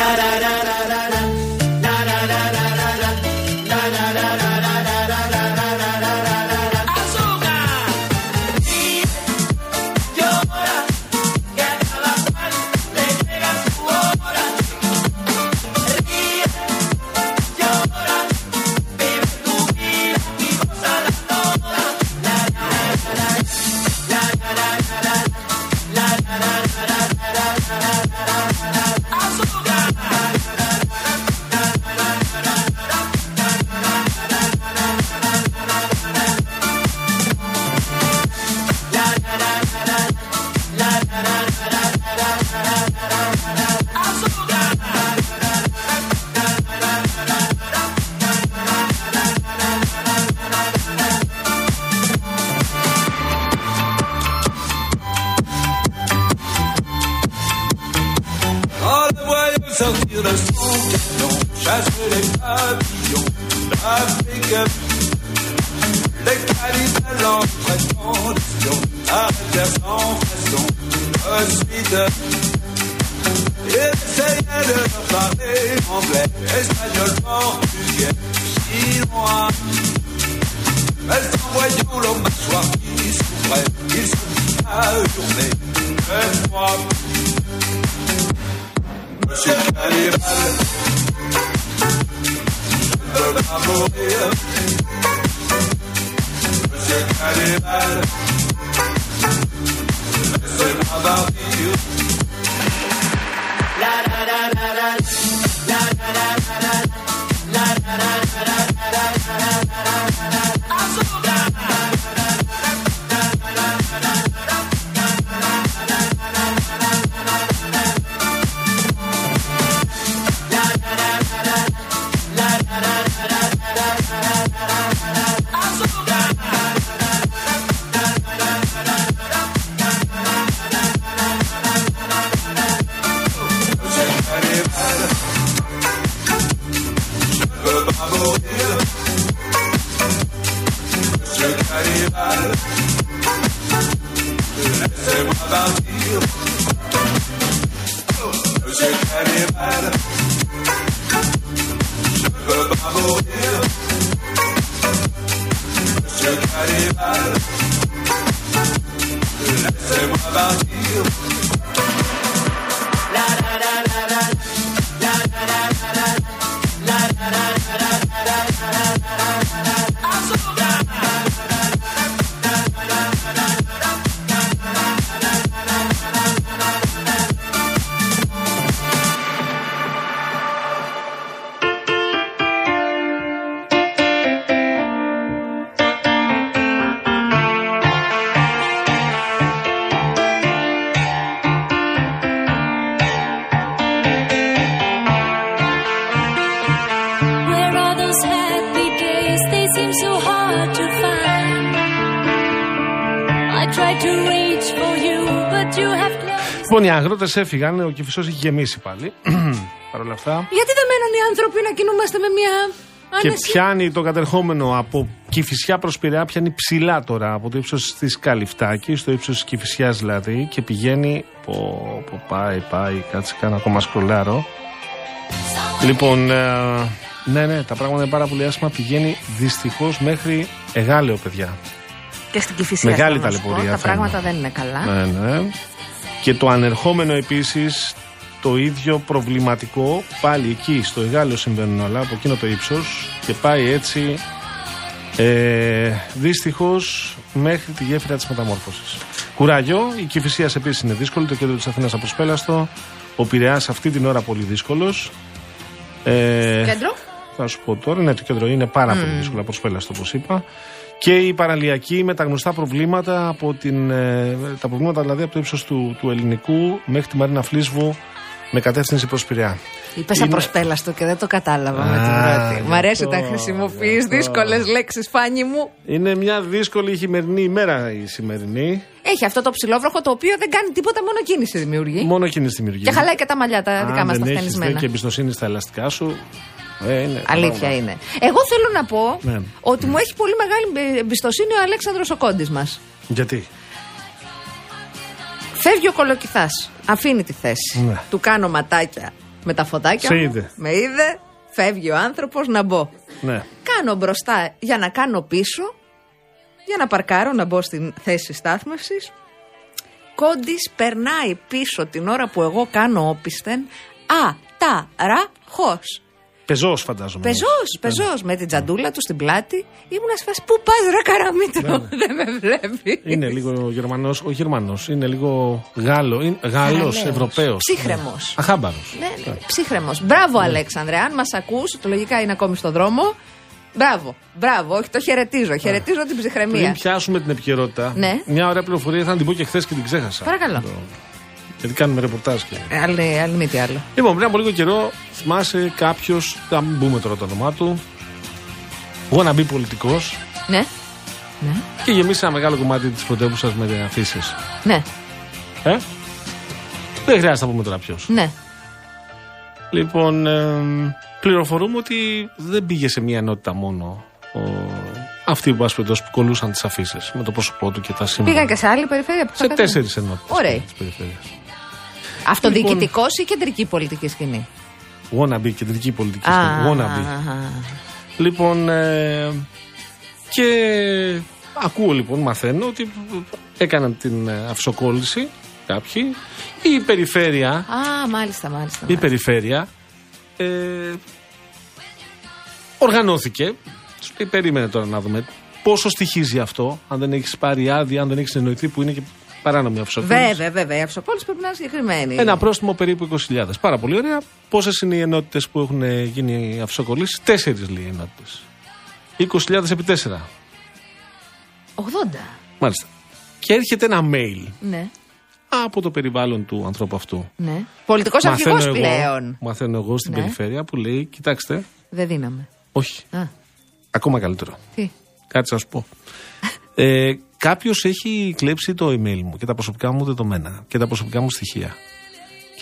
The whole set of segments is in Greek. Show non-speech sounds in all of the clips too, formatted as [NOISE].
Λοιπόν, οι αγρότες έφυγαν, ο κυφισό έχει γεμίσει πάλι. [CLEARS THROAT] Παρ' όλα αυτά. Γιατί δεν μένουν οι άνθρωποι να κινούμαστε με μια άνεση; Και πιάνει το κατερχόμενο από κυφισιά προς Πειραιά, πιάνει ψηλά τώρα από το ύψος της Καλυφτάκης, στο ύψος της κυφισιά δηλαδή, και πηγαίνει. Πω, πω, πάει, πάει, κάτσε κάνω ακόμα σκολάρο. Λοιπόν, ε, ναι, ναι, τα πράγματα είναι πάρα πολύ άσχημα. Πηγαίνει δυστυχώς μέχρι Εγάλεο, παιδιά. Και στην Κυφυσία. Μεγάλη θέλω να σου πω, ταλαιπωρία Τα θα είναι. πράγματα δεν είναι καλά. Ναι, ναι. Και το ανερχόμενο επίσης το ίδιο προβληματικό πάλι εκεί στο Εγάλεο συμβαίνουν όλα από εκείνο το ύψος και πάει έτσι ε, δυστυχώς μέχρι τη γέφυρα της μεταμόρφωσης. Κουράγιο, η Κηφισίας επίσης είναι δύσκολη, το κέντρο της Αθήνας απροσπέλαστο, ο Πειραιάς αυτή την ώρα πολύ δύσκολος. Ε, Κέντρο; θα σου πω τώρα, ναι, το κέντρο είναι πάρα πολύ δύσκολο, απροσπέλαστο όπως είπα. Και η παραλιακή με τα γνωστά προβλήματα από την, ε, τα προβλήματα δηλαδή από το ύψος του, του ελληνικού μέχρι τη Μαρίνα Φλίσβου με κατεύθυνση προς Πειραιά. Είπες Είναι- απροσπέλαστο και δεν το κατάλαβα με την Α, πρώτη. γι' Μ' αρέσει αυτό, όταν χρησιμοποιείς γι' αυτό. δύσκολες λέξεις, φάνη μου. Είναι μια δύσκολη χειμερινή ημέρα η σημερινή. Έχει αυτό το ψηλόβροχο το οποίο δεν κάνει τίποτα, μόνο κίνηση δημιουργεί. Μόνο κίνηση δημιουργεί. Και χαλάει και τα μαλλιά τα Αν δικά μας τα δεν έχεις φτανισμένα. και εμπιστοσύνη στα ελαστικά σου. Ε, είναι Αλήθεια πράγμα. είναι. Εγώ θέλω να πω Ναι. ότι μου έχει πολύ μεγάλη εμπιστοσύνη ο Αλέξανδρος ο κόντης μας. Γιατί; Φεύγει ο κολοκυθάς. Αφήνει τη θέση. Ναι. Του κάνω ματάκια Με τα φωτάκια. Σε μου. είδε. Με είδε. Φεύγει ο άνθρωπος να μπω. Ναι. Κάνω μπροστά για να κάνω πίσω. Για να παρκάρω, να μπω στην θέση στάθμευσης. Κόντι περνάει πίσω την ώρα που εγώ κάνω όπισθεν. Α, τα, ρα, χω. Πεζός, φαντάζομαι. Πεζός, πεζός. Με την τζαντούλα του στην πλάτη. Ήμουνα σε φάση, Πού πας, ρε καραμίτρο. [LAUGHS] Δεν με βλέπει. Ναι, Είναι λίγο Γερμανός, ο Γερμανός. Είναι λίγο Γάλλο. Είναι Γάλλος, Γαλλαίος. Ευρωπαίος. Ψύχρεμος. Αχάμπαρος. Ναι, ναι, ψύχρεμος. Μπράβο, Αλέξανδρε. Αν μας ακούς, το λογικά είναι ακόμη στο δρόμο. Μπράβο, μπράβο. Όχι, το χαιρετίζω. Χαιρετίζω την ψυχραιμία. Πριν πιάσουμε την επικαιρότητα, Ναι. μια ωραία πληροφορία θα την πω και χθες και την ξέχασα. Παρακαλώ. Γιατί κάνουμε ρεπορτάζ και. Ε, Άλλη, άλλη μη τι άλλο. Λοιπόν, πριν από λίγο καιρό, θυμάσαι κάποιος, θα μην πούμε τώρα το όνομά του, wanna be πολιτικός Ναι. Ναι. και γεμίσει ένα μεγάλο κομμάτι της πρωτεύουσας με αφήσεις. Ναι. Ε; Δεν χρειάζεται να πούμε τώρα ποιος. Ναι. Λοιπόν, εμ, πληροφορούμε ότι δεν πήγε σε μία ενότητα μόνο ο, αυτοί που, ας πούμε, που κολούσαν τις αφήσεις με το πρόσωπό του και τα σύμβολα. Πήγαν και σε άλλη περιφέρεια που σε τέσσερις ενότητες Ωραία. Τη περιφέρεια. Αυτοδιοικητικός ή κεντρική πολιτική σκηνή; Wanna be, κεντρική πολιτική. Α, σκηνή. Wanna be. α, α. Λοιπόν, ε, και ακούω λοιπόν, μαθαίνω ότι έκαναν την ε, αυσοκόλληση κάποιοι. Η περιφέρεια, Α, μάλιστα, μάλιστα. η περιφέρεια ε, οργανώθηκε. Σου λέει, περίμενε τώρα να δούμε πόσο στοιχίζει αυτό, αν δεν έχεις πάρει άδεια, αν δεν έχεις εννοηθεί που είναι και παράνομη αυσοκόλληση. Βέβαια, βέβαια. Η αυσοκόλληση πρέπει να είναι συγκεκριμένη. Ένα πρόστιμο περίπου 20.000. Πάρα πολύ ωραία. Πόσες είναι οι ενότητες που έχουν γίνει αυσοκολλήσεις, Τέσσερις λέει ενότητες. 20.000 επί 4. 80. Μάλιστα. Και έρχεται ένα mail Ναι. από το περιβάλλον του ανθρώπου αυτού. Ναι. Πολιτικός αρχηγός πλέον. μαθαίνω εγώ στην Ναι. περιφέρεια που λέει: Κοιτάξτε, Δεν δίναμε. όχι, Α, ακόμα καλύτερο. τι; Κάτσε να σου πω. [LAUGHS] Ε, Κάποιος έχει κλέψει το email μου και τα προσωπικά μου δεδομένα και τα προσωπικά μου στοιχεία.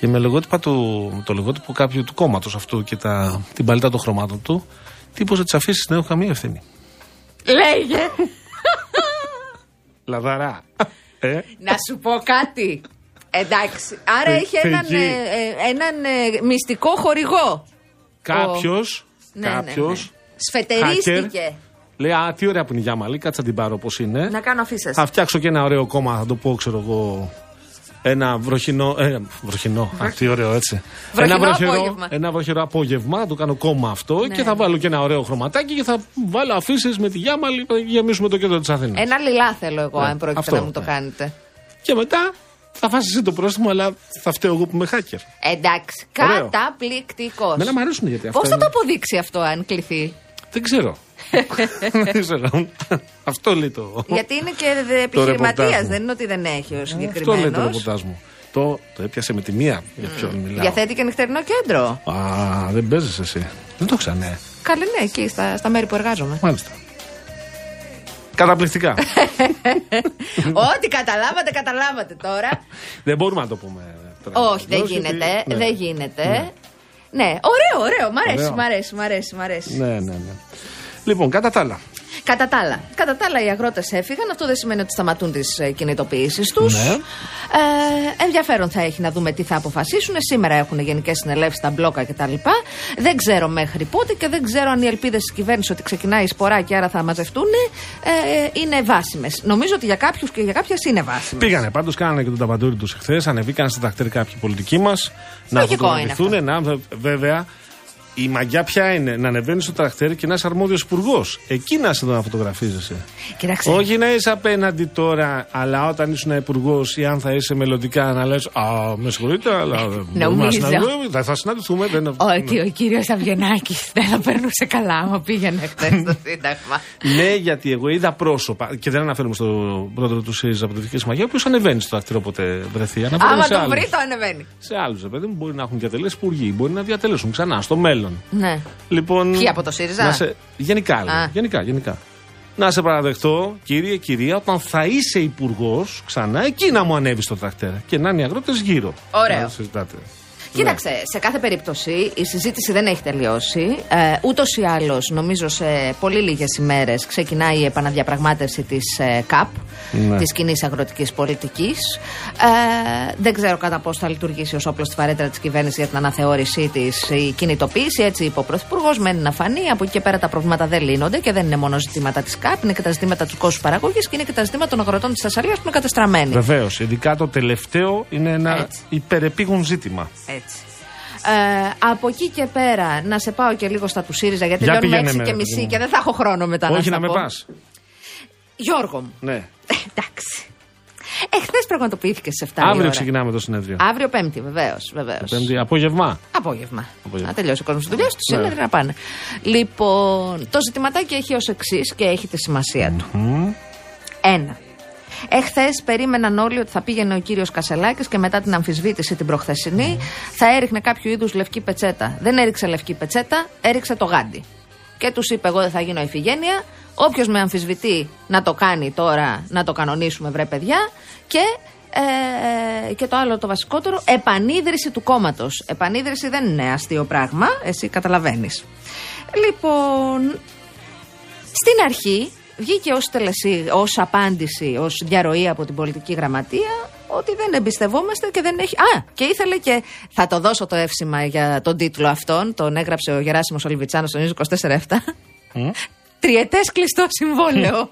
Και με λογότυπα του, το λογότυπο κάποιου του κόμματος αυτού και τα, την παλίτα των χρωμάτων του, τύπωσε τις αφήσεις δεν έχω καμία ευθύνη. Λέγε. Λαδαρά. Ε, Να σου πω κάτι. Εντάξει. Άρα Θε- είχε έναν, θεϊκή. ε, ε, έναν ε, μυστικό χορηγό. Κάποιος. Ναι, ναι, Κάποιος. ναι. Σφετερίστηκε. Λέει, Α, τι ωραία που είναι η Γιάμαλη, κάτσα την πάρω όπω είναι. Να κάνω αφήσεις. Θα φτιάξω και ένα ωραίο κόμμα, θα το πω, ξέρω εγώ. Ένα βροχινό. Ε, βροχινό. Α, τι ωραίο, έτσι. Βροχινό ένα, βροχερό, απόγευμα. ένα βροχερό απόγευμα, θα το κάνω κόμμα αυτό Ναι. και θα βάλω και ένα ωραίο χρωματάκι και θα βάλω αφήσεις με τη Γιάμαλη θα γεμίσουμε το κέντρο της Αθήνας. Ένα λιλά θέλω εγώ, Ναι, αν πρόκειται αυτό, να μου το ναι. κάνετε. Και μετά θα φάσεις εσύ το πρόστιμο, αλλά θα φταίω εγώ που είμαι hacker. Εντάξει. Ωραίο. Καταπληκτικός. Εμένα μου αρέσουν γιατί αυτά. Πώς θα είναι- το αποδείξει αυτό, αν κληθεί; Δεν ξέρω. δεν [LAUGHS] ξέρω. αυτό λέει το. Γιατί είναι και επιχειρηματίας, ρεπορτάζ μου. δεν είναι ότι δεν έχει ο Αυτό λέει το συγκεκριμένος. ρεπορτάζ μου. Το, το έπιασε με τη μία για ποιον μιλάω. Διαθέτει και νυχτερινό κέντρο. Α, δεν παίζεις εσύ. Δεν το ξανέ. Καλή, ναι, εκεί στα, στα μέρη που εργάζομαι. Μάλιστα. Καταπληκτικά. [LAUGHS] Ό,τι καταλάβατε, καταλάβατε τώρα. δεν μπορούμε να το πούμε. τώρα. Όχι, δεν Όχι, γίνεται. γιατί- ναι. Δεν γίνεται. Ναι, ωραίο, ωραίο. Μ' αρέσει, Ωραίο. μ' αρέσει, μ' αρέσει, μ' αρέσει. Ναι, ναι, ναι. Λοιπόν, κατά τα άλλα. Κατά τα άλλα, κατά τα άλλα οι αγρότες έφυγαν. Αυτό δεν σημαίνει ότι σταματούν τις κινητοποιήσεις τους. Ναι. Ε, ενδιαφέρον θα έχει να δούμε τι θα αποφασίσουν. Σήμερα έχουν γενικές συνελεύσεις στα μπλόκα κτλ. Δεν ξέρω μέχρι πότε και δεν ξέρω αν οι ελπίδες της κυβέρνησης ότι ξεκινάει η σπορά και άρα θα μαζευτούν ε, είναι βάσιμες. Νομίζω ότι για κάποιους και για κάποιες είναι βάσιμες. Πήγανε πάντως, κάνανε και τον ταβαντούρι τους εχθές. Ανεβήκαν στα τρακτέρ κάποιοι πολιτικοί μας. Να Λογικό είναι φωτογραφηθούν. Να, βε- βέβαια, η μαγιά ποια είναι, να ανεβαίνεις στο τρακτέρ και να είσαι αρμόδιος υπουργός. Εκεί να είσαι εδώ να φωτογραφίζεσαι. Κοίταξε. Όχι να είσαι απέναντι τώρα, αλλά όταν ήσουν υπουργός ή αν θα είσαι μελλοντικά να λες: Α, με συγχωρείτε, αλλά. δεν μπορούμε να Νομίζω. συναντηθούμε, Θα, θα συναντηθούμε. Δεν... Ότι ο κύριος Αβγενάκης δεν θα περνούσε καλά άμα πήγαινε [LAUGHS] χθε στο Σύνταγμα. Ναι, γιατί εγώ είδα πρόσωπα, και δεν αναφέρομαι στον πρόεδρο του ΣΥΡΙΖΑ από τη Δυτική Συμμαχία, ο οποίος ανεβαίνει στο τρακτήριο όποτε βρεθεί. Αναφέρομαι Άμα σε τον άλλους. βρει, το ανεβαίνει. Σε άλλους, παιδί μου, μπορεί να έχουν διατελέσει υπουργοί, μπορεί να διατελέσουν ξανά στο μέλλον. Ναι. Λοιπόν, Ποιοι από το ΣΥΡΙΖΑ; να σε- Γενικά, λέω. Α. γενικά, γενικά. Να σε παραδεχτώ, κύριε, κυρία, όταν θα είσαι υπουργός ξανά, εκεί να μου ανέβεις στο τρακτέρ και να είναι οι αγρότες γύρω. Ωραίο. Να συζητάτε. Κοίταξε, σε κάθε περίπτωση η συζήτηση δεν έχει τελειώσει. Ε, Ούτως ή άλλως, νομίζω σε πολύ λίγες ημέρες ξεκινάει η επαναδιαπραγμάτευση της ε, ΚΑΠ, Ναι. της κοινής αγροτικής πολιτικής. Ε, δεν ξέρω κατά πώς θα λειτουργήσει ως όπλος στη βαρέτρα της κυβέρνησης για την αναθεώρησή της η κινητοποίηση. Έτσι είπε ο Πρωθυπουργός. Μένει να φανεί. Από εκεί και πέρα τα προβλήματα δεν λύνονται και δεν είναι μόνο ζητήματα της ΚΑΠ, είναι και τα ζητήματα του κόστου παραγωγής και είναι και τα ζητήματα των αγροτών της Θεσσαλίας που είναι κατεστραμμένοι. Βεβαίως. Ειδικά το τελευταίο είναι ένα Έτσι. υπερεπίγον ζήτημα. Έτσι. Ε, από εκεί και πέρα, να σε πάω και λίγο στα του ΣΥΡΙΖΑ, γιατί Για τελειώνουμε πήγαινε 6 με, και παιδί μισή μου. και δεν θα έχω χρόνο μετά Όχι να, να στα με πω. πας. Γιώργο μου. Ναι. Εντάξει. Εχθέ πραγματοποιήθηκε σε 7 η Αύριο ώρα. ξεκινάμε το συνέδριο. Αύριο Πέμπτη, βεβαίως. Βεβαίως. Πέμπτη απόγευμα. Απόγευμα. Απόγευμα. Να τελειώσει ο κόσμος τι δουλειέ τους, Ναι. συνέδρια να πάνε. Λοιπόν, το ζητηματάκι έχει ως εξής και έχει τη σημασία του. Ένα. Εχθές περίμεναν όλοι ότι θα πήγαινε ο κύριος Κασελάκης και μετά την αμφισβήτηση την προχθεσινή θα έριχνε κάποιο είδους λευκή πετσέτα. Δεν έριξε λευκή πετσέτα, έριξε το γάντι. Και τους είπε: Εγώ δεν θα γίνω ηφηγένεια. Όποιος με αμφισβητεί να το κάνει τώρα, να το κανονίσουμε, βρε παιδιά. Και, ε, και το άλλο το βασικότερο, επανίδρυση του κόμματος. Επανίδρυση δεν είναι αστείο πράγμα, εσύ καταλαβαίνεις. Λοιπόν, στην αρχή βγήκε ως, τελεσί, ως απάντηση, ως διαρροή από την πολιτική γραμματεία ότι δεν εμπιστευόμαστε και δεν έχει... Α, και ήθελε και θα το δώσω το εύσημα για τον τίτλο αυτόν, τον έγραψε ο Γεράσιμος Ολιβιτσάνος στο News 24-7. Τριετές κλειστό συμβόλαιο.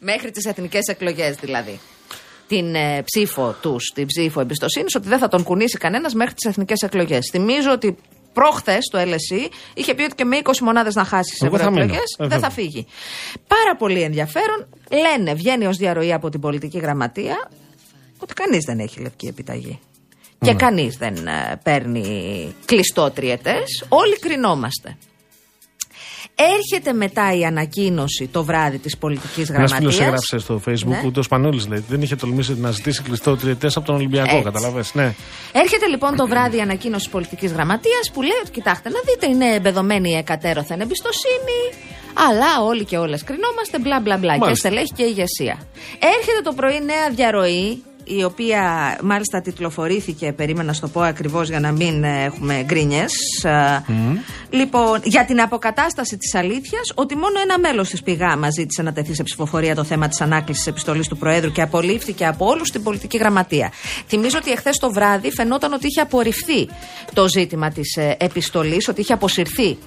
Μέχρι τις εθνικές εκλογές δηλαδή. Την ε, ψήφο τους, την ψήφο εμπιστοσύνης, ότι δεν θα τον κουνήσει κανένας μέχρι τις εθνικές εκλογές. Θυμίζω ότι προχθές το LSE είχε πει ότι και με 20 μονάδες να χάσει τι Εγώ θα ευρωεκλογέ μείνω. Ε, δεν βέβαια. θα φύγει. Πάρα πολύ ενδιαφέρον. Λένε, βγαίνει ως διαρροή από την πολιτική γραμματεία, ότι κανείς δεν έχει λευκή επιταγή. Και Ναι. κανείς δεν ε, παίρνει κλειστό τριετές. Όλοι κρινόμαστε. Έρχεται μετά η ανακοίνωση το βράδυ της πολιτικής Ένας γραμματείας. φίλο έγραψε στο Facebook Ναι. ούτε ο Σπανούλης λέει. Δεν είχε τολμήσει να ζητήσει κλειστό τριετές από τον Ολυμπιακό. Έτσι. Καταλαβες, ναι. Έρχεται λοιπόν το βράδυ η ανακοίνωση πολιτικής γραμματείας που λέει ότι κοιτάξτε να δείτε, είναι εμπεδομένη η εκατέρωθεν εμπιστοσύνη. Αλλά όλοι και όλες κρινόμαστε, μπλα μπλα μπλα. Και Μάλιστα. στελέχη και ηγεσία. Έρχεται το πρωί νέα διαρροή, η οποία μάλιστα τιτλοφορήθηκε, περίμενα να στο πω ακριβώς για να μην ε, έχουμε γκρίνιες. Λοιπόν, για την αποκατάσταση της αλήθειας, ότι μόνο ένα μέλος της ΠΙΓΑΜΑ ζήτησε να τεθεί σε ψηφοφορία το θέμα της ανάκλησης επιστολής του Προέδρου και απολύφθηκε από όλους στην πολιτική γραμματεία. Θυμίζω ότι εχθές το βράδυ φαινόταν ότι είχε απορριφθεί το ζήτημα της επιστολής, ότι είχε αποσυρθεί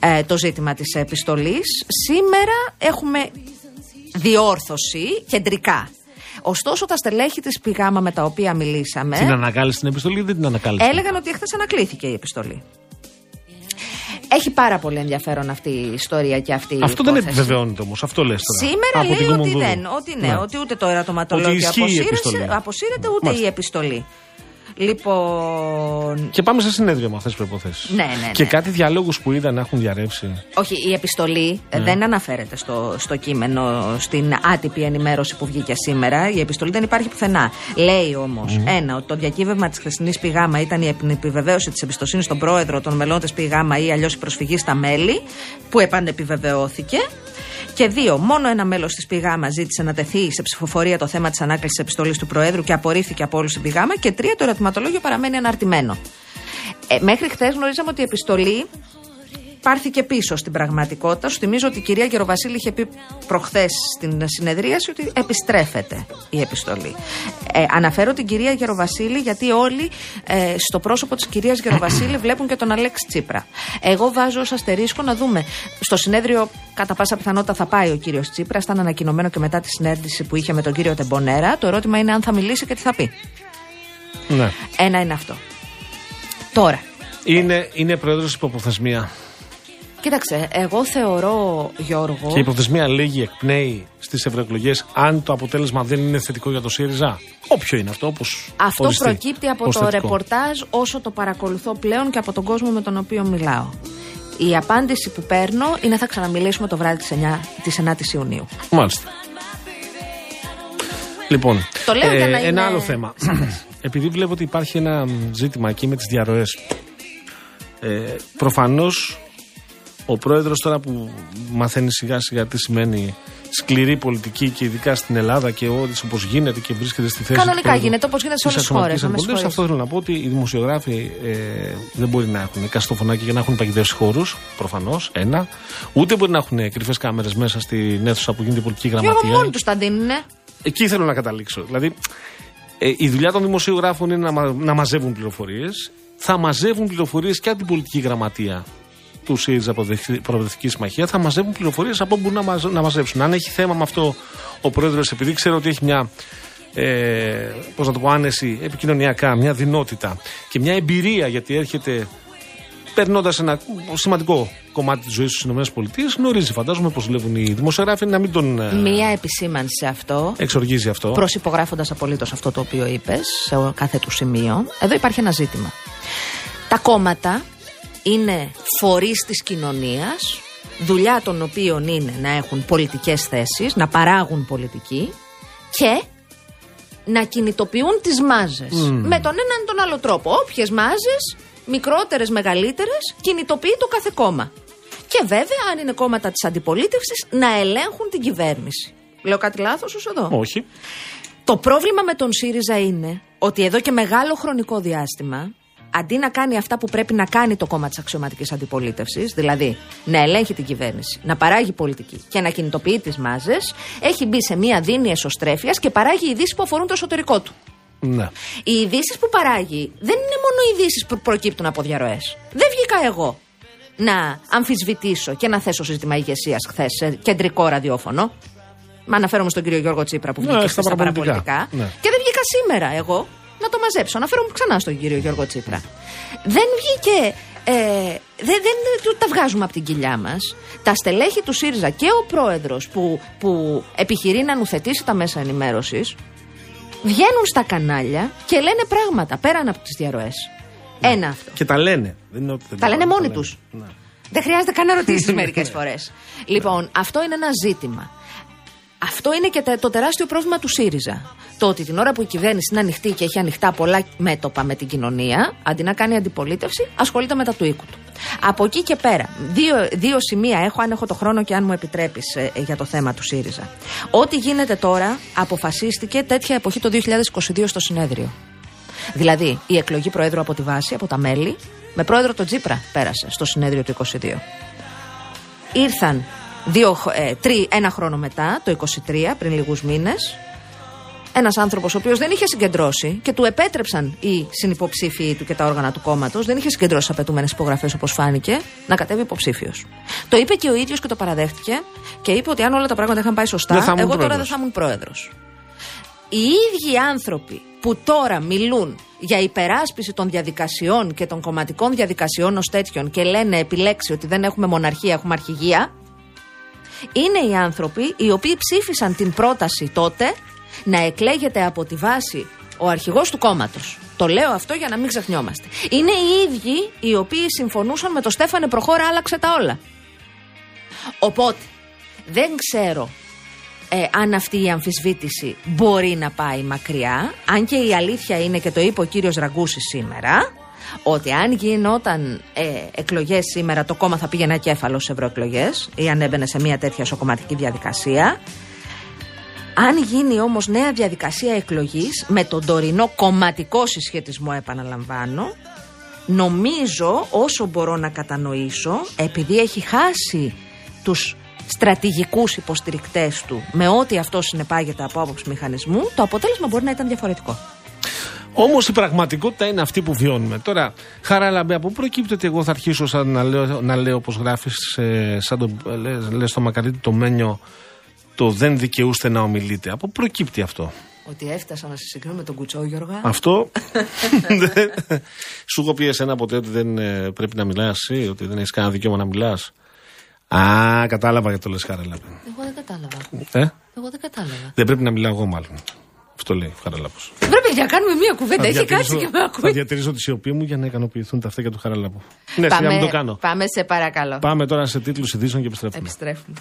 ε, το ζήτημα της επιστολής. Σήμερα έχουμε διόρθωση κεντρικά. Ωστόσο, τα στελέχη της πηγάμα με τα οποία μιλήσαμε Την ανακάλυψε την επιστολή ή δεν την ανακάλυψε; έλεγαν ότι εχθές ανακλήθηκε η επιστολή. Έχει πάρα πολύ ενδιαφέρον αυτή η ιστορία και αυτή η Αυτό δεν υπόθεση. επιβεβαιώνεται όμως. Αυτό λες τώρα. Σήμερα Από την λέει ότι Κουμουνδούρου. δεν, ότι ναι, ότι ούτε το ερωτηματολόγιο Ότι ισχύει η αποσύρεται, επιστολή. αποσύρεται ούτε Μάλιστα. η επιστολή. Λοιπόν. Και πάμε σε συνέδριο με αυτές τις προποθέσει. Ναι, ναι, ναι. Και κάτι διαλόγους που είδα να έχουν διαρρεύσει. Όχι, η επιστολή ε, Ναι. δεν αναφέρεται στο, στο κείμενο, στην άτυπη ενημέρωση που βγήκε σήμερα. Η επιστολή δεν υπάρχει πουθενά. Λέει όμως, ένα, ότι το διακύβευμα της χθεσινής πηγάμα ήταν η επι- επιβεβαίωση της εμπιστοσύνης στον πρόεδρο των μελών της πηγάμα ή αλλιώς η προσφυγή στα μέλη, που επανεπιβεβαιώθηκε. Και δύο, μόνο ένα μέλος της πηγάμα ζήτησε να τεθεί σε ψηφοφορία το θέμα της ανάκλησης επιστολής του Προέδρου και απορρίφθηκε από όλους στην πηγάμα. Και τρία, το ερωτηματολόγιο παραμένει αναρτημένο. Ε, μέχρι χθες γνωρίζαμε ότι η επιστολή πάρθηκε πίσω στην πραγματικότητα. Σου θυμίζω ότι η κυρία Γεροβασίλη είχε πει προχθές στην συνεδρίαση ότι επιστρέφεται η επιστολή. Ε, αναφέρω την κυρία Γεροβασίλη γιατί όλοι ε, στο πρόσωπο της κυρίας Γεροβασίλη [CLEARS THROAT] βλέπουν και τον Αλέξη Τσίπρα. Εγώ βάζω ως αστερίσκο να δούμε. Στο συνέδριο, κατά πάσα πιθανότητα, θα πάει ο κύριος Τσίπρα. Ήταν ανακοινωμένο και μετά τη συνέντευξη που είχε με τον κύριο Τεμπονέρα. Το ερώτημα είναι αν θα μιλήσει και τι θα πει. Ναι. Ένα είναι αυτό. Τώρα, Είναι, είναι πρόεδρος υποποθεσμία. Κοίταξε, εγώ θεωρώ, Γιώργο. Και η υποθεσμία λέγει εκπνέει στις ευρωεκλογές αν το αποτέλεσμα δεν είναι θετικό για το ΣΥΡΙΖΑ; Όποιο είναι αυτό, όπως. Αυτό προκύπτει από το ρεπορτάζ όσο το παρακολουθώ πλέον και από τον κόσμο με τον οποίο μιλάω. Η απάντηση που παίρνω είναι θα ξαναμιλήσουμε το βράδυ της 9, της 9ης Ιουνίου. Μάλιστα. Λοιπόν, Το λέω για να ένα είναι άλλο θέμα. [CLEARS THROAT] Επειδή βλέπω ότι υπάρχει ένα μ, ζήτημα εκεί με τις διαρροές. Ε, προφανώς Ο πρόεδρος τώρα που μαθαίνει σιγά σιγά τι σημαίνει σκληρή πολιτική και ειδικά στην Ελλάδα και ό,τι όπω γίνεται και βρίσκεται στη θέση. Κανονικά γίνεται όπως γίνεται σε όλες τις χώρες. Αυτό θέλω να πω ότι οι δημοσιογράφοι ε, δεν μπορεί να έχουν καστοφωνάκι για να έχουν παγιδεύσει χώρους, προφανώς. Ένα. Ούτε μπορεί να έχουν κρυφές κάμερες μέσα στην αίθουσα που γίνεται η πολιτική γραμματεία. Και μόνοι τους τα δίνουν. Εκεί θέλω να καταλήξω. Δηλαδή, ε, η δουλειά των δημοσιογράφων είναι να, να μαζεύουν πληροφορίες. Θα μαζεύουν πληροφορίες και από την πολιτική γραμματεία του ΣΥΡΙΖΑ Προοδευτικής Συμμαχίας θα μαζεύουν πληροφορίες από όπου μπορούν να, να μαζέψουν. Αν έχει θέμα με αυτό ο πρόεδρος, επειδή ξέρω ότι έχει μια ε, πώς να το πω, άνεση επικοινωνιακά, μια δυνότητα και μια εμπειρία γιατί έρχεται περνώντας ένα σημαντικό κομμάτι της ζωής στις ΗΠΑ, γνωρίζει, φαντάζομαι, πώ δουλεύουν οι δημοσιογράφοι, να μην τον. Ε, Μία επισήμανση σε αυτό. Εξοργίζει αυτό. Προσυπογράφοντας απολύτως αυτό το οποίο είπες, σε κάθε του σημείο. Εδώ υπάρχει ένα ζήτημα. Τα κόμματα είναι φορείς της κοινωνίας, δουλειά των οποίων είναι να έχουν πολιτικές θέσεις, να παράγουν πολιτική και να κινητοποιούν τις μάζες. Με τον έναν τον άλλο τρόπο. Όποιες μάζες, μικρότερες, μεγαλύτερες, κινητοποιεί το κάθε κόμμα. Και βέβαια, αν είναι κόμματα της αντιπολίτευσης, να ελέγχουν την κυβέρνηση. Λέω κάτι λάθος ως εδώ; Όχι. Το πρόβλημα με τον ΣΥΡΙΖΑ είναι ότι εδώ και μεγάλο χρονικό διάστημα αντί να κάνει αυτά που πρέπει να κάνει το κόμμα της αξιωματικής αντιπολίτευσης, δηλαδή να ελέγχει την κυβέρνηση, να παράγει πολιτική και να κινητοποιεί τις μάζες, έχει μπει σε μία δίνη εσωστρέφειας και παράγει ειδήσεις που αφορούν το εσωτερικό του. Ναι. Οι ειδήσεις που παράγει δεν είναι μόνο ειδήσεις που προκύπτουν από διαρροές. Δεν βγήκα εγώ να αμφισβητήσω και να θέσω ζήτημα ηγεσίας χθες σε κεντρικό ραδιόφωνο. Μα αναφέρομαι στον κύριο Γιώργο Τσίπρα που βγήκε ναι, στα παραπολιτικά. Ναι. Και δεν βγήκα σήμερα εγώ να το μαζέψω. Αναφέρομαι ξανά στον κύριο Γιώργο Τσίπρα. Δεν βγήκε. Ε, δεν, δεν τα βγάζουμε από την κοιλιά μας. Τα στελέχη του ΣΥΡΙΖΑ και ο πρόεδρος που, που επιχειρεί να νουθετήσει τα μέσα ενημέρωσης βγαίνουν στα κανάλια και λένε πράγματα πέραν από τις διαρροές. Ναι. Ένα αυτό. Και τα λένε. Δεν είναι τα λένε μόνοι τους. Ναι. Δεν χρειάζεται καν να ρωτήσει [LAUGHS] μερικές φορές. Λοιπόν, αυτό είναι ένα ζήτημα. Αυτό είναι και το τεράστιο πρόβλημα του ΣΥΡΙΖΑ. Το ότι την ώρα που η κυβέρνηση είναι ανοιχτή και έχει ανοιχτά πολλά μέτωπα με την κοινωνία, αντί να κάνει αντιπολίτευση, ασχολείται με τα του οίκου του. Από εκεί και πέρα, δύο, δύο σημεία έχω, αν έχω το χρόνο και αν μου επιτρέπεις ε, ε, για το θέμα του ΣΥΡΙΖΑ. Ό,τι γίνεται τώρα αποφασίστηκε τέτοια εποχή το 2022 στο συνέδριο. Δηλαδή, η εκλογή Προέδρου από τη βάση, από τα μέλη, με πρόεδρο τον Τζίπρα πέρασε στο συνέδριο του 2022. Ήρθαν Δύο, ε, τρί, ένα χρόνο μετά, το 23, πριν λίγους μήνες, ένας άνθρωπος ο οποίος δεν είχε συγκεντρώσει και του επέτρεψαν οι συνυποψήφοι του και τα όργανα του κόμματος, δεν είχε συγκεντρώσει τι απαιτούμενες υπογραφές όπως φάνηκε, να κατέβει υποψήφιος. Το είπε και ο ίδιος και το παραδέχτηκε και είπε ότι αν όλα τα πράγματα είχαν πάει σωστά, εγώ τώρα δεν θα ήμουν πρόεδρος. Οι ίδιοι άνθρωποι που τώρα μιλούν για υπεράσπιση των διαδικασιών και των κομματικών διαδικασιών ως τέτοιων και λένε επιλέξει ότι δεν έχουμε μοναρχία, έχουμε αρχηγία, είναι οι άνθρωποι οι οποίοι ψήφισαν την πρόταση τότε να εκλέγεται από τη βάση ο αρχηγός του κόμματος. Το λέω αυτό για να μην ξεχνιόμαστε. Είναι οι ίδιοι οι οποίοι συμφωνούσαν με το Στέφανε Προχώρα άλλαξε τα όλα. Οπότε δεν ξέρω ε, αν αυτή η αμφισβήτηση μπορεί να πάει μακριά, αν και η αλήθεια είναι και το είπε ο κύριος Ραγκούσης σήμερα, ότι αν γινόταν ε, εκλογές σήμερα, το κόμμα θα πήγαινε ακέφαλο σε ευρωεκλογές ή αν έμπαινε σε μια τέτοια σοκομματική διαδικασία. Αν γίνει όμως νέα διαδικασία εκλογής με τον τωρινό κομματικό συσχετισμό, επαναλαμβάνω, νομίζω όσο μπορώ να κατανοήσω, επειδή έχει χάσει τους στρατηγικούς υποστηρικτές του με ό,τι αυτό συνεπάγεται από άποψη μηχανισμού, το αποτέλεσμα μπορεί να ήταν διαφορετικό. Όμως η πραγματικότητα είναι αυτή που βιώνουμε. Τώρα, Χαράλαμπε, από πού προκύπτει ότι εγώ θα αρχίσω σαν να λέω, να λέω όπως γράφεις, ε, σαν το λες στο Μακαρίτη το μένιο, το δεν δικαιούστε να ομιλείτε. Από πού προκύπτει αυτό; Ότι έφτασα να σε συγκρίνω με τον Κουτσό, Γιώργα. Αυτό; [LAUGHS] Σου έχω πει εσένα ποτέ ότι δεν ε, πρέπει να μιλάς, ότι δεν έχεις κανένα δικαίωμα να μιλάς; Α, κατάλαβα γιατί το λες, Χαράλαμπε. Εγώ δεν κατάλαβα. Ε; Εγώ δεν κατάλαβα. Δεν πρέπει να μιλάω εγώ, μάλλον. Αυτό λέει ο Χαραλάπο. Πρέπει να κάνουμε μία κουβέντα. Έχει κάτσει και με ακούει. Θα διατηρήσω τη σιωπή μου για να ικανοποιηθούν τα αυτιά του Χαραλάπου. Ναι, πάμε, το κάνω. Πάμε σε παρακαλώ. Πάμε τώρα σε τίτλους ειδήσεων και επιστρέφουμε. Επιστρέφουμε.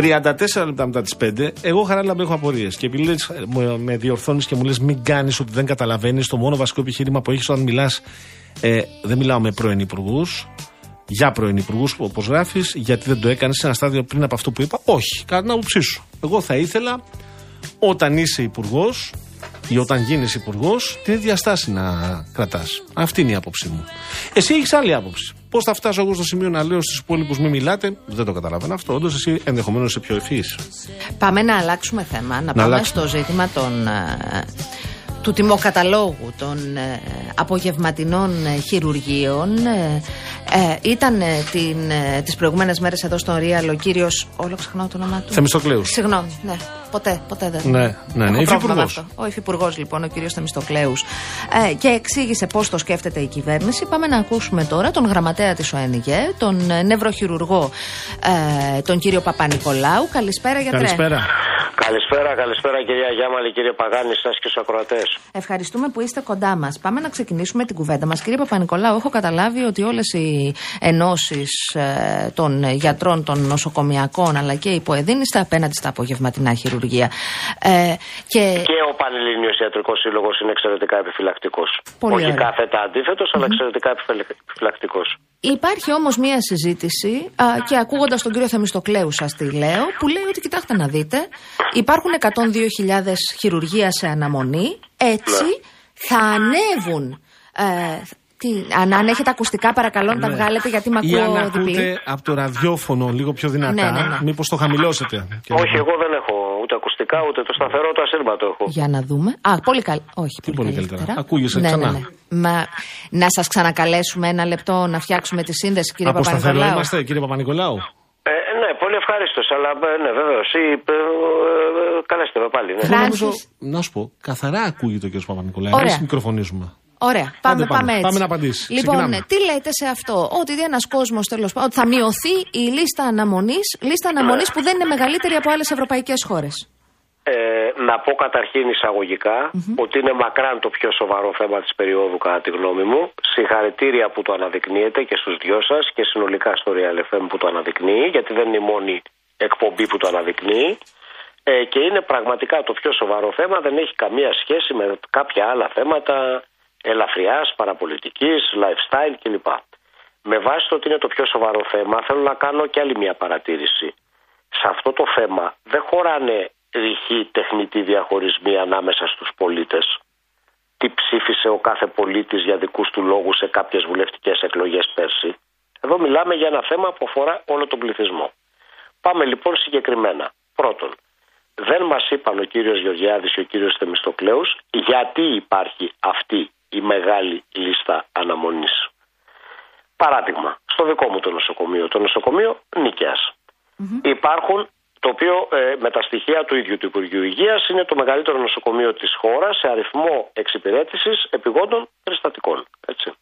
34 λεπτά μετά τις 5, εγώ χαρά έχω απορίες. Και επειδή λες, με διορθώνεις και μου λες, μην κάνεις ότι δεν καταλαβαίνεις, το μόνο βασικό επιχείρημα που έχεις όταν μιλάς, ε, δεν μιλάω με πρώην υπουργούς, για πρώην υπουργούς, όπως γράφεις, γιατί δεν το έκανες σε ένα στάδιο πριν από αυτό που είπα. Όχι, κατά την άποψή σου. Εγώ θα ήθελα όταν είσαι υπουργός ή όταν γίνεις υπουργός, την ίδια στάση να κρατάς. Αυτή είναι η άποψή μου. Εσύ έχεις άλλη άποψη. Πώς θα φτάσω εγώ στο σημείο να λέω στους υπόλοιπους μην μιλάτε, δεν το καταλαβαίνω αυτό. Όντως εσύ ενδεχομένως είσαι πιο ευφύ. Πάμε να αλλάξουμε θέμα. Να, να πάμε αλλάξουμε. στο ζήτημα των ε, του τιμοκαταλόγου των ε, απογευματινών ε, χειρουργείων. Ε, ε ήταν την, ε, τις προηγούμενες μέρες εδώ στον Ρίαλ ο κύριος, όλο ξεχνάω το όνομά του. Θεμιστοκλέους. Συγγνώμη, ναι. Ποτέ, ποτέ δεν. Ναι, ναι, ναι. Υφυπουργός. Ο υφυπουργό λοιπόν, ο κύριος Θεμιστοκλέους. Ε, και εξήγησε πώς το σκέφτεται η κυβέρνηση. Πάμε να ακούσουμε τώρα τον γραμματέα της ΟΕΝΓΕ, τον νευροχειρουργό, ε, τον κύριο Παπα-Νικολάου. Καλησπέρα γιατρέ. Καλησπέρα. Καλησπέρα, καλησπέρα κυρία Γιάμαλη, κύριε Παγάνη, σας και στους ακροατές. Ευχαριστούμε που είστε κοντά μας. Πάμε να ξεκινήσουμε την κουβέντα μας. Κύριε Παπα-Νικολάου, έχω καταλάβει ότι όλες οι ενώσεις ε, των γιατρών των νοσοκομιακών αλλά και οι είστε απέναντι στα απογευματινά χειρουργία. Ε, και... και ο Πανελλήνιος Ιατρικός Σύλλογος είναι εξαιρετικά επιφυλακτικός. Όχι κάθετα αντίθετος, αλλά εξαιρετικά επιφυλακτικός. Υπάρχει όμως μία συζήτηση α, και ακούγοντας τον κύριο Θεμιστοκλέου, σας τη λέω, που λέει ότι κοιτάξτε να δείτε, υπάρχουν 102.000 χειρουργία σε αναμονή. Έτσι ναι. θα ανέβουν. Ε, τι, αν, αν έχετε ακουστικά, παρακαλώ να τα ναι. βγάλετε γιατί με ακούω Ή αν ακούτε από το ραδιόφωνο λίγο πιο δυνατά, ναι, ναι, ναι. μήπως το χαμηλώσετε. Όχι, εγώ δεν έχω ούτε ακουστικά, ούτε το σταθερό, το ασύρματο έχω. Για να δούμε. Α, πολύ καλά. Όχι, πολύ, πολύ καλύτερα. Ακούγεσαι ναι, ξανά. Ναι, ναι. Μα, να σας ξανακαλέσουμε ένα λεπτό να φτιάξουμε τη σύνδεση, κύριε Παπα-Νικολάου. Από είμαστε, κύριε Παπα-Νικολάου; Ε, ναι, πολύ ευχαρίστω, αλλά ε, ναι, βεβαίως. Ε, καλέστε με πάλι. Ναι. να σου πω, καθαρά ακούγεται ο κ. Παπα-Νικολάου. Εμείς μικροφωνίζουμε. Ωραία, πάμε, πάμε, πάμε, έτσι. Πάμε να απαντήσεις. Λοιπόν, Ξεκινάμε. τι λέτε σε αυτό, Ότι ένας κόσμος τέλος πάντων, ότι θα μειωθεί η λίστα αναμονής, λίστα αναμονής που δεν είναι μεγαλύτερη από άλλες ευρωπαϊκές χώρες. Ε, να πω καταρχήν ότι είναι μακράν το πιο σοβαρό θέμα της περίοδου κατά τη γνώμη μου. Συγχαρητήρια που το αναδεικνύετε και στους δυο σας και συνολικά στο Real FM που το αναδεικνύει γιατί δεν είναι η μόνη εκπομπή που το αναδεικνύει. Ε, και είναι πραγματικά το πιο σοβαρό θέμα, δεν έχει καμία σχέση με κάποια άλλα θέματα ελαφριάς, παραπολιτικής, lifestyle κλπ. Με βάση το ότι είναι το πιο σοβαρό θέμα θέλω να κάνω και άλλη μια παρατήρηση. Σε αυτό το θέμα δεν χωράνε ρηχή τεχνητή διαχωρισμοί ανάμεσα στους πολίτες. Τι ψήφισε ο κάθε πολίτης για δικούς του λόγους σε κάποιες βουλευτικές εκλογές πέρσι. Εδώ μιλάμε για ένα θέμα που αφορά όλο τον πληθυσμό. Πάμε λοιπόν συγκεκριμένα. Πρώτον, δεν μας είπαν ο κύριος Γεωργιάδης και ο κύριος Θεμιστοκλέους γιατί υπάρχει αυτή η μεγάλη λίστα αναμονής. Παράδειγμα, στο δικό μου το νοσοκομείο, το νοσοκομείο Υπάρχουν το οποίο ε, με τα στοιχεία του ίδιου του Υπουργείου Υγείας είναι το μεγαλύτερο νοσοκομείο της χώρας σε αριθμό εξυπηρέτησης επιγόντων περιστατικών. Έτσι.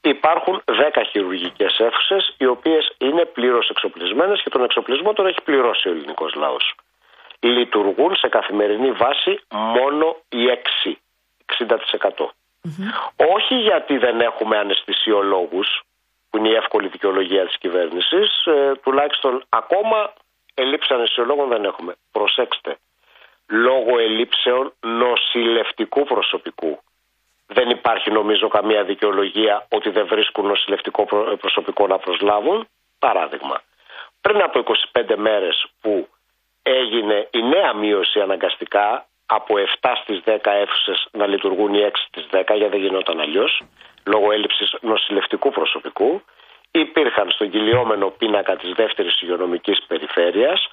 Υπάρχουν 10 χειρουργικές αίθουσες, οι οποίες είναι πλήρως εξοπλισμένες και τον εξοπλισμό τον έχει πληρώσει ο ελληνικός λαός. Λειτουργούν σε καθημερινή βάση μόνο οι 6, 60%. Όχι γιατί δεν έχουμε αναισθησιολόγους, που είναι η εύκολη δικαιολογία της κυβέρνησης, ε, τουλάχιστον ακόμα Ελλείψη αναισθησιολόγων δεν έχουμε. Προσέξτε. Λόγω ελλείψεων νοσηλευτικού προσωπικού. Δεν υπάρχει νομίζω καμία δικαιολογία ότι δεν βρίσκουν νοσηλευτικό προσωπικό να προσλάβουν. Παράδειγμα. Πριν από 25 μέρες που έγινε η νέα μείωση αναγκαστικά από 7 στις 10 αίθουσες να λειτουργούν οι 6 στις 10 γιατί δεν γινόταν αλλιώς λόγω έλλειψης νοσηλευτικού προσωπικού υπήρχαν στον κυλιόμενο πίνακα της δεύτερης υγειονομικής περιφέρειας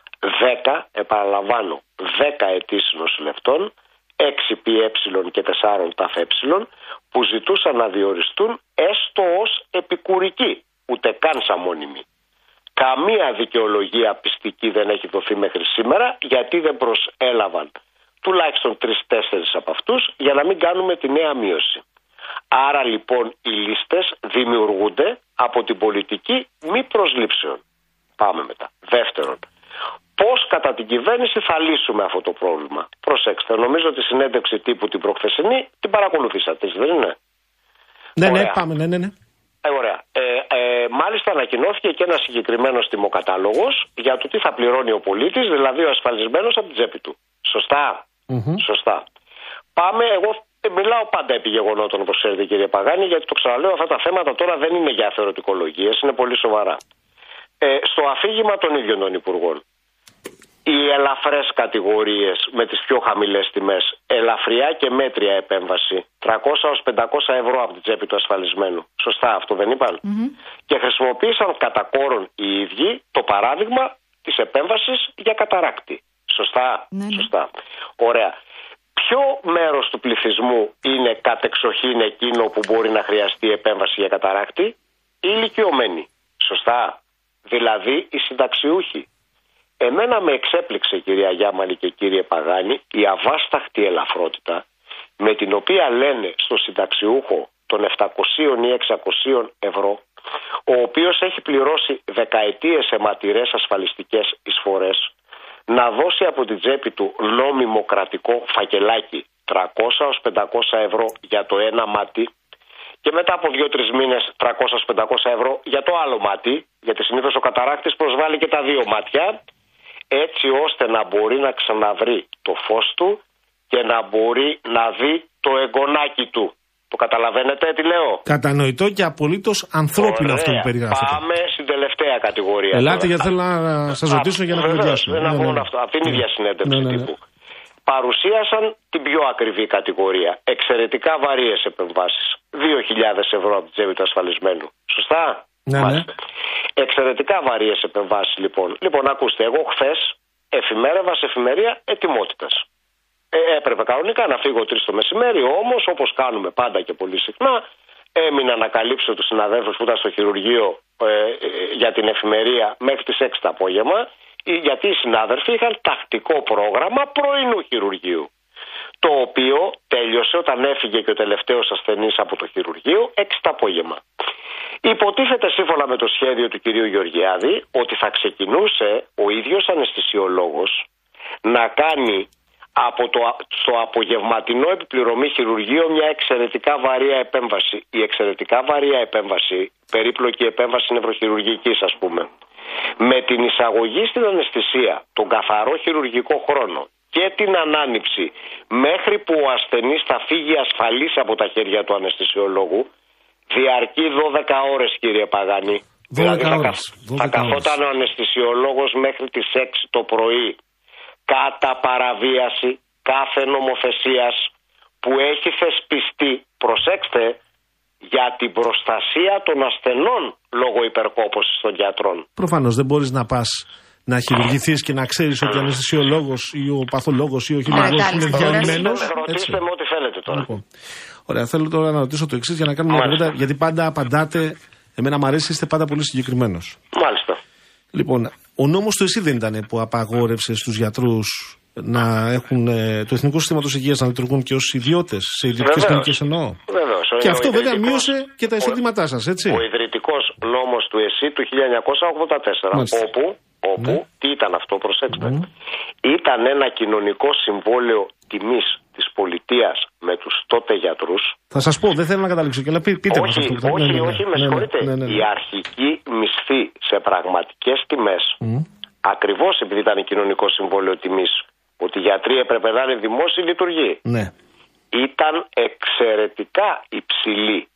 10, επαναλαμβάνω, 10 αιτήσει νοσηλευτών, 6 ΠΕ και 4 ΤΑΦΕ που ζητούσαν να διοριστούν έστω ως επικουρικοί, ούτε καν σαν μόνιμοι. Καμία δικαιολογία πιστική δεν έχει δοθεί μέχρι σήμερα γιατί δεν προσέλαβαν τουλάχιστον 3-4 από αυτούς για να μην κάνουμε τη νέα μείωση. Άρα λοιπόν οι λίστες δημιουργούνται από την πολιτική μη προσλήψεων. Πάμε μετά. Δεύτερον, πώς κατά την κυβέρνηση θα λύσουμε αυτό το πρόβλημα; Προσέξτε, νομίζω ότι η συνέντευξη τύπου την προχθεσινή την παρακολουθήσατε, δεν είναι; Ναι, ναι, πάμε, ναι, ναι. ναι. Ε, ωραία. Ε, ε, μάλιστα ανακοινώθηκε και ένας συγκεκριμένος τιμοκατάλογος για το τι θα πληρώνει ο πολίτης, δηλαδή ο ασφαλισμένος από την τσέπη του. Σωστά; Σωστά. Πάμε, εγώ μιλάω πάντα επί γεγονότων, όπως ξέρετε κύριε Παγάνη, γιατί το ξαναλέω, αυτά τα θέματα τώρα δεν είναι για θεωρητικολογίες, είναι πολύ σοβαρά. Ε, στο αφήγημα των ίδιων των Υπουργών, οι ελαφρές κατηγορίες με τις πιο χαμηλές τιμές, ελαφριά και μέτρια επέμβαση, 300 ω 500 ευρώ από την τσέπη του ασφαλισμένου. Σωστά, αυτό δεν ειπαν Και χρησιμοποίησαν κατά κόρον οι ίδιοι το παράδειγμα της επέμβασης για καταράκτη. Σωστά; Ναι, ναι. Σωστά. Ωραία. Ποιο μέρος του πληθυσμού είναι κατεξοχήν εκείνο που μπορεί να χρειαστεί επέμβαση για καταράκτη, οι ηλικιωμένοι. Σωστά. Δηλαδή οι συνταξιούχοι. Εμένα με εξέπληξε κυρία Γιάμαλη και κύριε Παγάνη η αβάσταχτη ελαφρότητα με την οποία λένε στο συνταξιούχο των 700 ή 600 ευρώ ο οποίος έχει πληρώσει δεκαετίες αιματηρές ασφαλιστικές εισφορές να δώσει από την τσέπη του νόμιμο κρατικό φακελάκι 300 ως 500 ευρώ για το ένα μάτι και μετά από 2-3 μήνες 300-500 ευρώ για το άλλο μάτι, γιατί συνήθως ο καταράκτη προσβάλλει και τα δύο μάτια, έτσι ώστε να μπορεί να ξαναβρει το φως του και να μπορεί να δει το εγγονάκι του. Το καταλαβαίνετε τι λέω; Κατανοητό και απολύτως ανθρώπινο Ωραία. αυτό που περιγράφετε. Πάμε στην τελευταία κατηγορία. Ελάτε τώρα. γιατί θέλω να σας ρωτήσω για να Βεβαίως, κουβεντιάσουμε. Δεν Ναι, ακούω ναι, ναι. αυτό. Αυτή είναι η Ναι. διασυνέντευξη Ναι, ναι, ναι. τύπου. Παρουσίασαν την πιο ακριβή κατηγορία. Εξαιρετικά βαρύες επεμβάσεις. 2.000 ευρώ από την τσέπη του ασφαλισμένου. Σωστά; Ναι, ναι. Μάλιστα. Εξαιρετικά βαρύες επεμβάσεις λοιπόν. Λοιπόν, ακούστε, εγώ χθες εφημέρευας σε εφημερία ετοιμότητας. Ε, έπρεπε κανονικά να φύγω τρεις το μεσημέρι, όμως όπως κάνουμε πάντα και πολύ συχνά, έμεινα να καλύψω τους συναδέλφους που ήταν στο χειρουργείο ε, ε, για την εφημερία μέχρι τις 6 το απόγευμα, ε, γιατί οι συνάδελφοι είχαν τακτικό πρόγραμμα πρωινού χειρουργείου. Το οποίο τέλειωσε όταν έφυγε και ο τελευταίος ασθενής από το χειρουργείο 6 το απόγευμα. Υποτίθεται σύμφωνα με το σχέδιο του κυρίου Γεωργιάδη ότι θα ξεκινούσε ο ίδιος αναισθησιολόγος να κάνει από το, α- στο απογευματινό επιπληρωμή χειρουργείο μια εξαιρετικά βαρία επέμβαση. Η εξαιρετικά βαρία επέμβαση, περίπλοκη επέμβαση νευροχειρουργικής ας πούμε, με την εισαγωγή στην αναισθησία, τον καθαρό χειρουργικό χρόνο και την ανάνυψη μέχρι που ο ασθενής θα φύγει ασφαλής από τα χέρια του αναισθησιολόγου, διαρκεί 12 ώρες κύριε Παγανή. 12 Δηλαδή θα, ώρες, κα- 12 θα καθόταν ώρες. ο αναισθησιολόγος μέχρι τις 6 το πρωί κατά παραβίαση κάθε νομοθεσίας που έχει θεσπιστεί, προσέξτε, για την προστασία των ασθενών λόγω υπερκόπωσης των γιατρών. Προφανώς δεν μπορείς να πας να χειρουργηθείς και να ξέρεις ότι ο αναισθησιολόγο ή ο παθολόγος ή ο χειρουργός Μεγάλη είναι τηλεόραση. διαλυμένο. Ρωτήστε με ό,τι θέλετε τώρα. Λοιπόν. Ωραία, θέλω τώρα να ρωτήσω το εξής για να κάνουμε μια Μάλιστα. κουβέντα, γιατί πάντα απαντάτε. Εμένα μου αρέσει, είστε πάντα πολύ συγκεκριμένος. Μάλιστα. Λοιπόν, ο νόμος του ΕΣΥ δεν ήταν που απαγόρευσες στου γιατρούς να έχουν ε, το Εθνικό Σύστημα Υγείας να λειτουργούν και ως ιδιώτες, σε ιδιωτικές Βεβαίως. κλινικές εννοώ. Βεβαίως. Ο- Και ο αυτό βέβαια ιδρυτικός- μείωσε και τα ο- εισοδήματά σας, έτσι. Ο ιδρυτικός νόμος του ΕΣΥ του 1984. Μάλιστα. Όπου, όπου Ναι. τι ήταν αυτό, προσέξτε. Ήταν ένα κοινωνικό συμβόλαιο τιμής της πολιτείας με τους τότε γιατρούς. Θα σας πω, δεν θέλω να καταλήξω και αλλά πεί- πείτε μας όχι, αυτό. όχι, Ναι, ναι, ναι. όχι, με Ναι, ναι, συγχωρείτε. ναι, ναι, ναι. Η αρχική μισθή σε πραγματικές τιμές, ακριβώς επειδή ήταν κοινωνικό συμβόλαιο τιμής, ότι οι γιατροί έπρεπε να είναι δημόσιοι λειτουργοί, Ναι. ήταν εξαιρετικά υψηλή.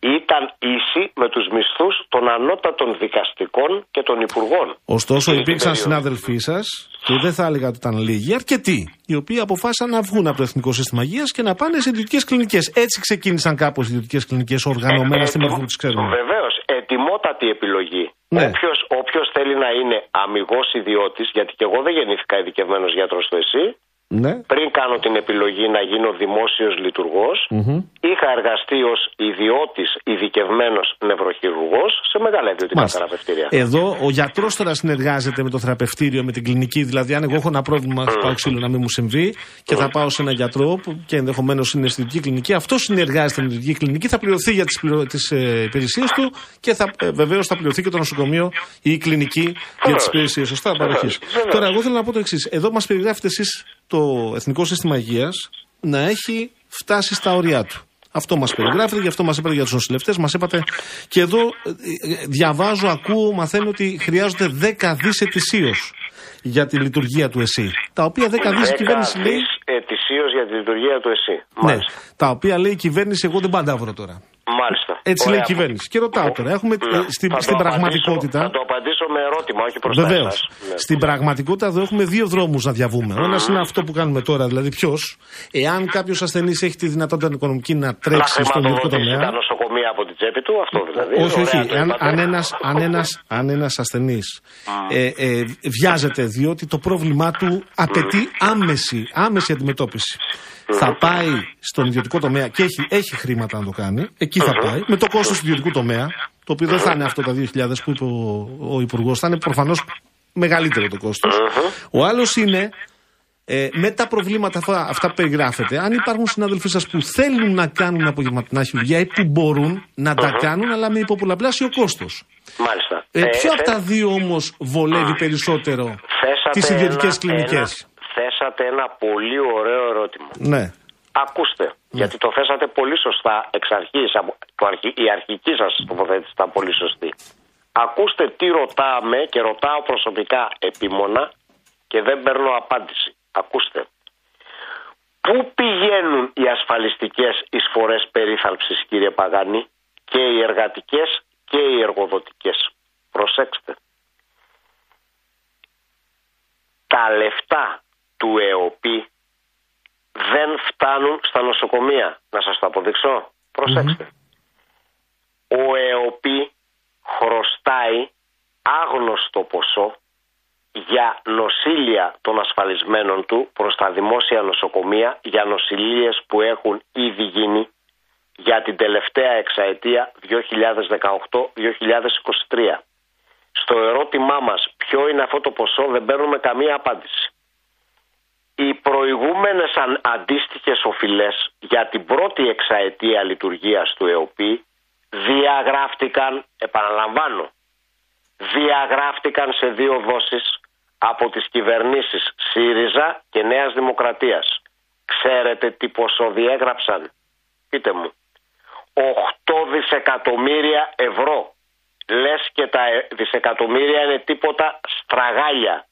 Ήταν ίση με τους μισθούς των ανώτατων δικαστικών και των υπουργών. Ωστόσο, Εκείνη την υπήρξαν περίοδο. συνάδελφοί σας, και δεν θα έλεγα ότι ήταν λίγοι, αρκετοί, οι οποίοι αποφάσισαν να βγουν από το Εθνικό Σύστημα Υγείας και να πάνε σε ιδιωτικές κλινικές. Έτσι ξεκίνησαν κάπως οι ιδιωτικές κλινικές οργανωμένα στη μορφή που τις ξέρουμε. Βεβαίως, ετοιμότατη επιλογή. Ναι. Όποιος, όποιος θέλει να είναι αμυγός ιδιώτης, γιατί και εγώ δεν γεννήθηκα ειδικευμένος γιατρός στο ΕΣΥ, Ναι. πριν κάνω την επιλογή να γίνω δημόσιος λειτουργός, Μμμ. είχα εργαστεί ως ιδιώτης ειδικευμένος νευροχειρουργός σε μεγάλα ιδιωτικά Μάλιστα. θεραπευτήρια. Εδώ ο γιατρός τώρα συνεργάζεται με το θεραπευτήριο, με την κλινική. Δηλαδή, αν εγώ έχω ένα πρόβλημα, θα πάω ξύλο να μην μου συμβεί και θα πάω σε ένα γιατρό που και ενδεχομένως είναι στη ιδιωτική κλινική, αυτός συνεργάζεται με την ιδιωτική κλινική, θα πληρωθεί για τις πληρω... τις, ε, υπηρεσίες του και θα, ε, βεβαίως θα πληρωθεί και το νοσοκομείο ή η κλινική για τις υπηρεσίες. Σωστά, παροχής. Βεβαίως. Τώρα, εγώ θέλω να πω το εξής. Εδώ μας περιγράφετε εσείς το Εθνικό Σύστημα Υγείας να έχει φτάσει στα ωριά του. Αυτό μας περιγράφεται, γι' αυτό μας είπατε για τους νοσηλευτές, μας είπατε. Και εδώ ε, ε, διαβάζω, ακούω, μαθαίνω ότι χρειάζονται 10 δις ετησίως για τη λειτουργία του ΕΣΥ. Τα οποία 10 δις η κυβέρνηση λέει. ετησίως για τη λειτουργία του ΕΣΥ. Ναι, τα οποία λέει η κυβέρνηση, εγώ δεν πάντα βρω τώρα. Μάλιστα. Έτσι λέει η κυβέρνηση. Και ρωτάω τώρα, έχουμε ναι. στην, στην πραγματικότητα. Θα το απαντήσω με ερώτημα, όχι προς Βεβαίως. Ναι. Στην πραγματικότητα εδώ έχουμε δύο δρόμους να διαβούμε. Ο ένας είναι αυτό που κάνουμε τώρα, δηλαδή ποιος, εάν κάποιος ασθενής έχει τη δυνατότητα οικονομική να τρέξει στον ιδιωτικό τομέα. Τα νοσοκομεία από την τσέπη του, αυτό δηλαδή. Όχι, όχι. Αν, αν ένας, αν ένας, αν ένας ασθενής ε, ε, βιάζεται διότι το πρόβλημά του απαιτεί άμεση, άμεση αντιμετώπιση θα πάει στον ιδιωτικό τομέα και έχει, έχει χρήματα να το κάνει, εκεί θα πάει, με το κόστος του ιδιωτικού τομέα, το οποίο δεν θα είναι αυτό τα 2.000 που είπε ο, ο Υπουργός, θα είναι προφανώς μεγαλύτερο το κόστος. Ο άλλος είναι ε, με τα προβλήματα αυτά, αυτά που περιγράφετε, αν υπάρχουν συνάδελφοί σας που θέλουν να κάνουν απογευματινά χειρουργία ή που μπορούν να τα κάνουν, αλλά με υποπολαπλάσιο κόστος. Μάλιστα. Ε, ε, ποιο από τα δύο όμως βολεύει περισσότερο τις ιδιωτικές κλινικές; θέσατε ένα πολύ ωραίο ερώτημα. Ναι. Ακούστε, ναι. γιατί το θέσατε πολύ σωστά εξ αρχής, η αρχική σας τοποθέτηση ήταν πολύ σωστή. Ακούστε τι ρωτάμε και ρωτάω προσωπικά επίμονα και δεν παίρνω απάντηση. Ακούστε. Πού πηγαίνουν οι ασφαλιστικές εισφορές περίθαλψης κύριε Παγάνη και οι εργατικές και οι εργοδοτικές; Προσέξτε. Τα λεφτά του ΕΟΠΗ δεν φτάνουν στα νοσοκομεία. Να σας το αποδειξώ. Ο ΕΟΠΗ χρωστάει άγνωστο ποσό για νοσήλια των ασφαλισμένων του προς τα δημόσια νοσοκομεία για νοσηλίες που έχουν ήδη γίνει για την τελευταία εξαετία 2018-2023. Στο ερώτημά μας ποιο είναι αυτό το ποσό δεν παίρνουμε καμία απάντηση οι προηγούμενες αντίστοιχες οφειλές για την πρώτη εξαετία λειτουργίας του ΕΟΠΗ διαγράφτηκαν, επαναλαμβάνω, διαγράφτηκαν σε δύο δόσεις από τις κυβερνήσεις ΣΥΡΙΖΑ και Νέας Δημοκρατίας. Ξέρετε τι ποσό διέγραψαν, πείτε μου. 8 δισεκατομμύρια ευρώ. Λες και τα δισεκατομμύρια είναι τίποτα στραγάλια.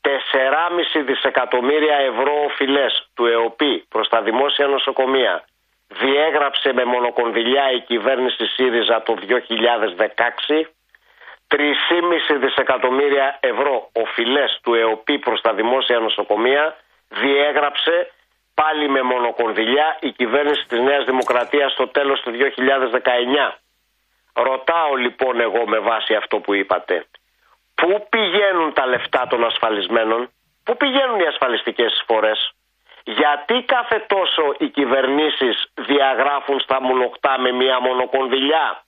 4,5 δισεκατομμύρια ευρώ οφειλές του ΕΟΠΗ προς τα δημόσια νοσοκομεία διέγραψε με μονοκονδυλιά η κυβέρνηση ΣΥΡΙΖΑ το 2016 3,5 δισεκατομμύρια ευρώ οφειλέ του ΕΟΠΗ προς τα δημόσια νοσοκομεία διέγραψε πάλι με μονοκονδυλιά η κυβέρνηση της Νέας Δημοκρατίας στο τέλος του 2019. Ρωτάω λοιπόν εγώ με βάση αυτό που είπατε. Πού πηγαίνουν τα λεφτά των ασφαλισμένων, πού πηγαίνουν οι ασφαλιστικές εισφορές, γιατί κάθε τόσο οι κυβερνήσεις διαγράφουν στα μουλοκτά με μία μονοκονδυλιά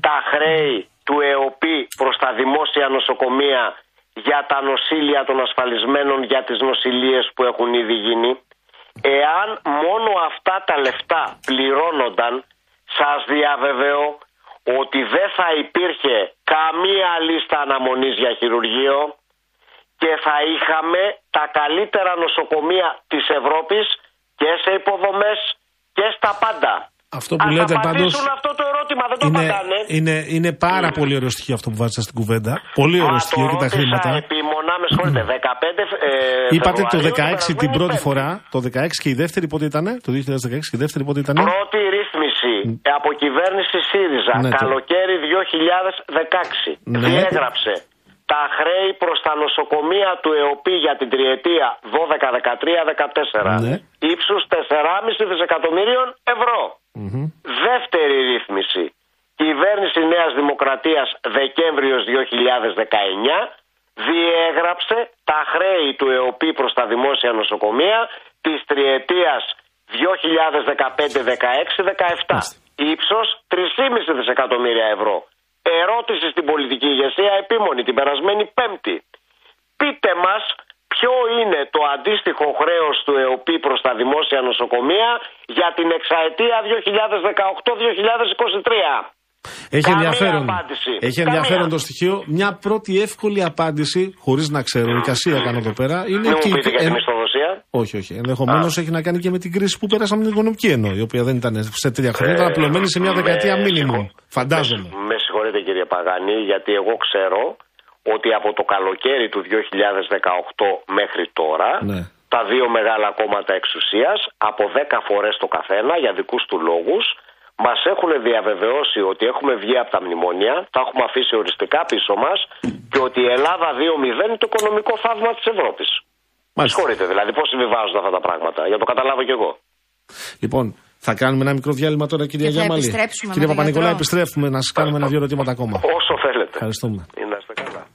τα χρέη του ΕΟΠΗ προς τα δημόσια νοσοκομεία για τα νοσήλια των ασφαλισμένων για τις νοσηλίες που έχουν ήδη γίνει. Εάν μόνο αυτά τα λεφτά πληρώνονταν, σας διαβεβαιώ ότι δεν θα υπήρχε καμία λίστα αναμονής για χειρουργείο και θα είχαμε τα καλύτερα νοσοκομεία της Ευρώπης και σε υποδομές και στα πάντα. Αυτό που λέτε πάντως αυτό το ερώτημα, δεν το είναι, είναι, είναι πάρα πολύ ωραίο στοιχείο αυτό που βάζετε στην κουβέντα. Πολύ ωραίο στοιχείο και τα χρήματα. Επίμονα, με συγχωρείτε, 15 ε, Είπατε το 16 την πρώτη φορά, το 16 και η δεύτερη πότε ήταν, το 2016 και η δεύτερη πότε ήταν. Πρώτη ρύθμιση από κυβέρνηση ΣΥΡΙΖΑ, ναι, καλοκαίρι 2016. Ναι. Διέγραψε τα χρέη προς τα νοσοκομεία του ΕΟΠΗ για την τριετία 12, 13, 14 ναι. ύψους 4,5 δισεκατομμυρίων ευρώ. Δεύτερη ρύθμιση. Κυβέρνηση Νέας Δημοκρατίας Δεκέμβριος 2019 διέγραψε τα χρέη του ΕΟΠΗ προς τα δημόσια νοσοκομεία της τριετίας 2015-16-17. Ύψος 3,5 δισεκατομμύρια ευρώ. Ερώτηση στην πολιτική ηγεσία επίμονη την περασμένη Πέμπτη. Πείτε μας ποιο είναι το αντίστοιχο χρέος του ΕΟΠΗ προς τα δημόσια νοσοκομεία για την εξαετία 2018-2023. Έχει ενδιαφέρον, έχει ενδιαφέρον το στοιχείο. Μια πρώτη εύκολη απάντηση, χωρίς να ξέρω, η Κασία κάνω εδώ πέρα. Είναι και. Πείτε για τη μισθοδοσία. Μακεδονία. Όχι, όχι. Ενδεχομένως έχει να κάνει και με την κρίση που πέρασαμε την οικονομική εννοώ, η οποία δεν ήταν σε τρία χρόνια, ήταν απλωμένη σε μια δεκαετία μήνυμου. Φαντάζομαι. Με, με συγχωρείτε κύριε Παγάνη, γιατί εγώ ξέρω ότι από το καλοκαίρι του 2018 μέχρι τώρα Ναι. τα δύο μεγάλα κόμματα εξουσίας από 10 φορές το καθένα για δικούς του λόγους μας έχουν διαβεβαιώσει ότι έχουμε βγει από τα μνημόνια, τα έχουμε αφήσει οριστικά πίσω μας και ότι η Ελλάδα 2-0 είναι το οικονομικό θαύμα της Ευρώπης. Μάλιστα. Συγχωρείτε δηλαδή πώς συμβιβάζονται αυτά τα πράγματα, για να το καταλάβω κι εγώ. Λοιπόν, θα κάνουμε ένα μικρό διάλειμμα τώρα, κυρία Και θα Γιάμαλη. επιστρέψουμε Κύριε με τον Παπα-Νικολάου, γιατρό. επιστρέφουμε να σας κάνουμε ένα-δύο ερωτήματα ακόμα. Όσο θέλετε. Ευχαριστούμε. Να είστε καλά.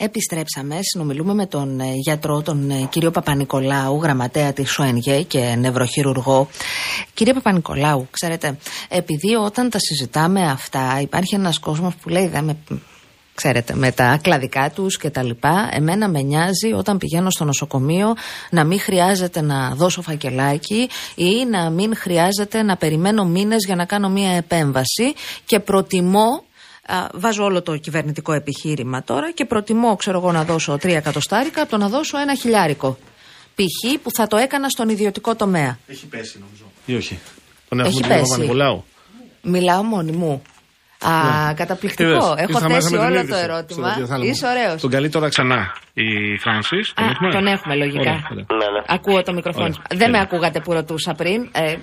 Επιστρέψαμε, συνομιλούμε με τον ε, γιατρό, τον ε, κύριο Παπα-Νικολάου, γραμματέα της ΟΕΝΓΕ και νευροχειρουργό. Κύριε Παπα-Νικολάου, ξέρετε, επειδή όταν τα συζητάμε αυτά υπάρχει ένας κόσμος που λέει δεν με... Ξέρετε, με τα κλαδικά τους και τα λοιπά, εμένα με νοιάζει όταν πηγαίνω στο νοσοκομείο να μην χρειάζεται να δώσω φακελάκι ή να μην χρειάζεται να περιμένω μήνες για να κάνω μία επέμβαση και προτιμώ Α, βάζω όλο το κυβερνητικό επιχείρημα τώρα και προτιμώ, ξέρω εγώ, να δώσω τρία εκατοστάρικα από το να δώσω ένα χιλιάρικο. Π.χ. που θα το έκανα στον ιδιωτικό τομέα. Έχει πέσει, νομίζω. Ή όχι. Τον Έχει έχουμε τον κύριο πέσει. Παπα-Νικολάου. Μιλάω μόνη μου. Α, καταπληκτικό. Είδες, Έχω ήρθαμε μέσα θέσει με την όλο είδηση το στο ερώτημα. ραδιοθάλαμο. Είσαι ωραίος. Τον καλεί τώρα ξανά η Φράνση. Α, τον έχουμε λογικά. Ωραία, ωραία. Ναι, ναι. Ακούω το μικρόφωνο. Ωραία. Δεν με Ωραία. ακούγατε που ρωτούσα πριν. Ε,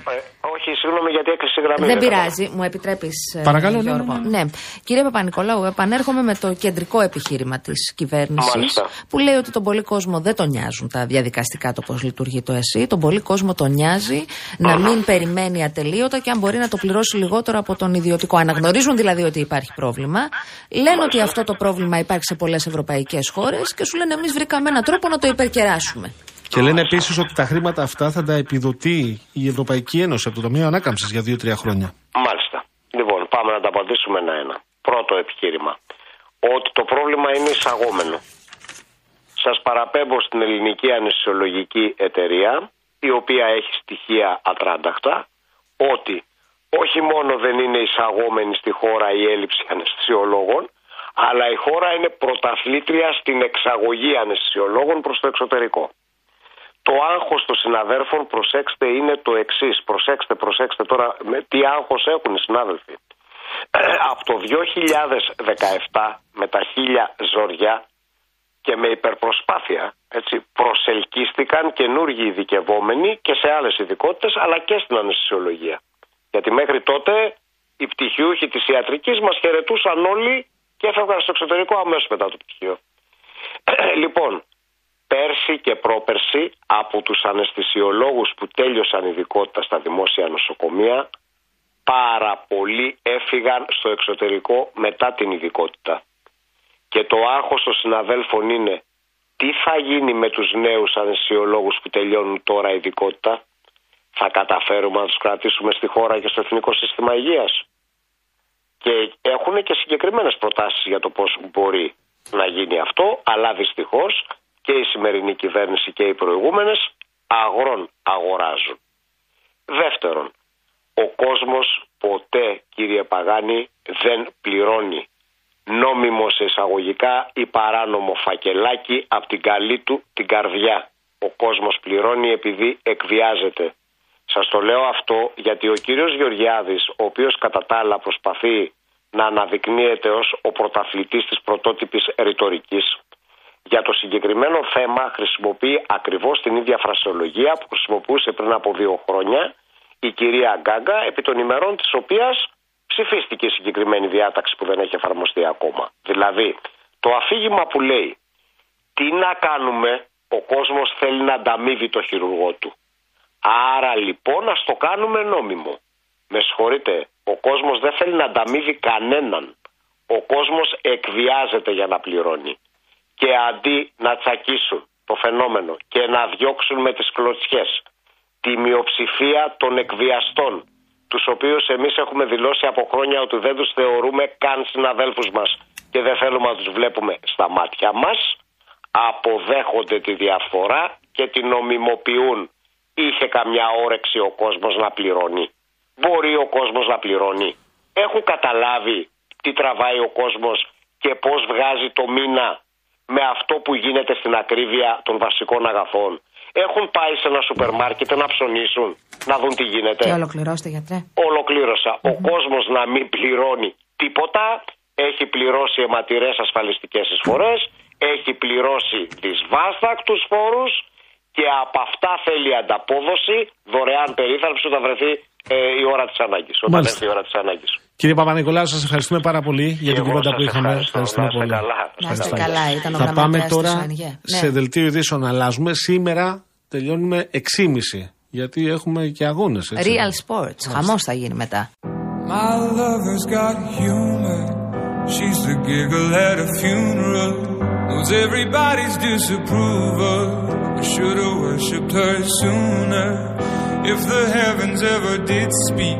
Ε, όχι, συγγνώμη γιατί έκλεισε η γραμμή. Δεν δεν πειράζει, μου επιτρέπεις. Παρακαλώ, ναι, Γιώργο. ναι, ναι. Κύριε Παπα-Νικολάου, επανέρχομαι με το κεντρικό επιχείρημα της κυβέρνησης Μάλιστα. που λέει ότι τον πολύ κόσμο δεν τον νοιάζουν τα διαδικαστικά το πώς λειτουργεί το ΕΣΥ. Τον πολύ κόσμο τον νοιάζει να μην περιμένει ατελείωτα και αν μπορεί να το πληρώσει λιγότερο από τον ιδιωτικό. Αναγνωρίζουν δηλαδή ότι υπάρχει πρόβλημα. Λένε ότι αυτό το πρόβλημα υπάρχει σε πολλές ευρωπαϊκές χώρες και σου λένε εμείς βρήκαμε έναν τρόπο να το υπερκεράσουμε. Και λένε επίσης ότι τα χρήματα αυτά θα τα επιδοτεί η Ευρωπαϊκή Ένωση από το Ταμείο Ανάκαμψης για δύο-τρία χρόνια. Μάλιστα. Λοιπόν, πάμε να τα απαντήσουμε ένα-ένα. Πρώτο επιχείρημα. Ότι το πρόβλημα είναι εισαγόμενο. Σας παραπέμπω στην ελληνική αναισθησιολογική εταιρεία, η οποία έχει στοιχεία ατράνταχτα, ότι όχι μόνο δεν είναι εισαγόμενη στη χώρα η έλλειψη αναισθησιολόγων, αλλά η χώρα είναι πρωταθλήτρια στην εξαγωγή αναισθησιολόγων προς το εξωτερικό. Το άγχος των συναδέρφων, προσέξτε, είναι το εξής. Προσέξτε, προσέξτε τώρα με τι άγχος έχουν οι συνάδελφοι. Ε, [CLEARS THROAT] από το 2017 με τα χίλια ζωριά και με υπερπροσπάθεια έτσι, προσελκύστηκαν καινούργιοι ειδικευόμενοι και σε άλλες ειδικότητες, αλλά και στην αναισθησιολογία. Γιατί μέχρι τότε οι πτυχιούχοι της ιατρικής μας χαιρετούσαν όλοι και έφευγαν στο εξωτερικό αμέσως μετά το πτυχίο. [CLEARS THROAT] λοιπόν, πέρσι και πρόπερσι από τους αναισθησιολόγους που τέλειωσαν ειδικότητα στα δημόσια νοσοκομεία πάρα πολλοί έφυγαν στο εξωτερικό μετά την ειδικότητα. Και το άγχος των συναδέλφων είναι τι θα γίνει με τους νέους αναισθησιολόγους που τελειώνουν τώρα ειδικότητα; Θα καταφέρουμε να τους κρατήσουμε στη χώρα και στο Εθνικό Σύστημα Υγείας; Και έχουν και συγκεκριμένες προτάσεις για το πώς μπορεί να γίνει αυτό, αλλά δυστυχώς και η σημερινή κυβέρνηση και οι προηγούμενες αγρών αγοράζουν. Δεύτερον, ο κόσμος ποτέ κύριε Παγάνη δεν πληρώνει νόμιμο σε εισαγωγικά ή παράνομο φακελάκι από την καλή του την καρδιά. Ο κόσμος πληρώνει επειδή εκβιάζεται. Σας το λέω αυτό γιατί ο κύριος Γεωργιάδης, ο οποίος κατά τα άλλα προσπαθεί να αναδεικνύεται ως ο πρωταθλητής της πρωτότυπης ρητορικής, για το συγκεκριμένο θέμα χρησιμοποιεί ακριβώς την ίδια φρασιολογία που χρησιμοποιούσε πριν από δύο χρόνια η κυρία Γκάγκα, επί των ημερών της οποίας ψηφίστηκε η συγκεκριμένη διάταξη που δεν έχει εφαρμοστεί ακόμα. Δηλαδή, το αφήγημα που λέει τι να κάνουμε, ο κόσμος θέλει να ανταμείβει το χειρουργό του. Άρα λοιπόν ας το κάνουμε νόμιμο. Με συγχωρείτε, ο κόσμος δεν θέλει να ανταμείβει κανέναν. Ο κόσμος εκβιάζεται για να πληρώνει. Και αντί να τσακίσουν το φαινόμενο και να διώξουν με τις κλωτσιές τη μειοψηφία των εκβιαστών, τους οποίους εμείς έχουμε δηλώσει από χρόνια ότι δεν τους θεωρούμε καν συναδέλφους μας και δεν θέλουμε να τους βλέπουμε στα μάτια μας, αποδέχονται τη διαφορά και την νομιμοποιούν. Είχε καμιά όρεξη ο κόσμος να πληρώνει. Μπορεί ο κόσμος να πληρώνει. Έχουν καταλάβει τι τραβάει ο κόσμος και πώς βγάζει το μήνα με αυτό που γίνεται στην ακρίβεια των βασικών αγαθών. έχουν πάει σε ένα σούπερ μάρκετ να ψωνίσουν, να δουν τι γίνεται. Και ολοκληρώστε, γιατρέ. Ολοκλήρωσα. Ο κόσμος να μην πληρώνει τίποτα. Έχει πληρώσει αιματηρές ασφαλιστικές εισφορές. Έχει πληρώσει δυσβάστακτους φόρους. Και από αυτά θέλει ανταπόδοση, δωρεάν περίθαλψη όταν βρεθεί ε, η ώρα της ανάγκης. Όταν Μάλιστα. έρθει η ώρα της ανάγκης. Κύριε Παπα-Νικολάου, σας ευχαριστούμε πάρα πολύ για την εγώ κουβέντα σας που είχαμε. ευχαριστώ. Ευχαριστούμε Να είστε πολύ. καλά. Να είστε Ευχαριστώ. καλά, ήταν ο Θα πάμε γραμματέας της τώρα ΟΕΝΓΕ. σε Ναι. δελτίο ειδήσεων. Αλλάζουμε. Σήμερα τελειώνουμε 6.30 γιατί έχουμε και αγώνες. Real Sports. Χαμός θα γίνει μετά. My lover's got humor. She's the giggle at a funeral. Knows everybody's disapproval. I should have worshipped her sooner. If the heavens ever did speak,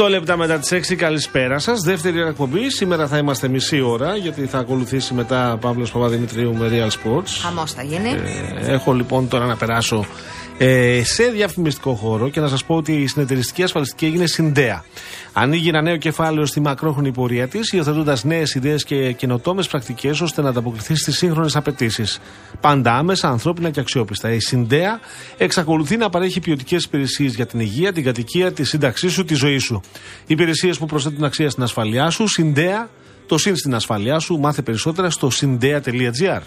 8 λεπτά μετά τις 6, καλησπέρα σας. Δεύτερη εκπομπή. Σήμερα θα είμαστε μισή ώρα γιατί θα ακολουθήσει μετά Παύλος Παπαδημητρίου με Real Sports. Χαμός θα γίνει. Ε, έχω λοιπόν τώρα να περάσω ε, σε διαφημιστικό χώρο και να σας πω ότι η συνεταιριστική ασφαλιστική έγινε συνδέα. Ανοίγει ένα νέο κεφάλαιο στη μακρόχρονη πορεία της, υιοθετώντας νέες ιδέες και καινοτόμες πρακτικές ώστε να ανταποκριθεί στις σύγχρονες απαιτήσεις. Πάντα άμεσα, ανθρώπινα και αξιόπιστα. Η Συνδέα εξακολουθεί να παρέχει ποιοτικές υπηρεσίες για την υγεία, την κατοικία, τη σύνταξή σου, τη ζωή σου. Υπηρεσίες που προσθέτουν αξία στην ασφαλειά σου. Συνδέα, το συν στην ασφαλειά σου. Μάθε περισσότερα στο συνδέα.gr.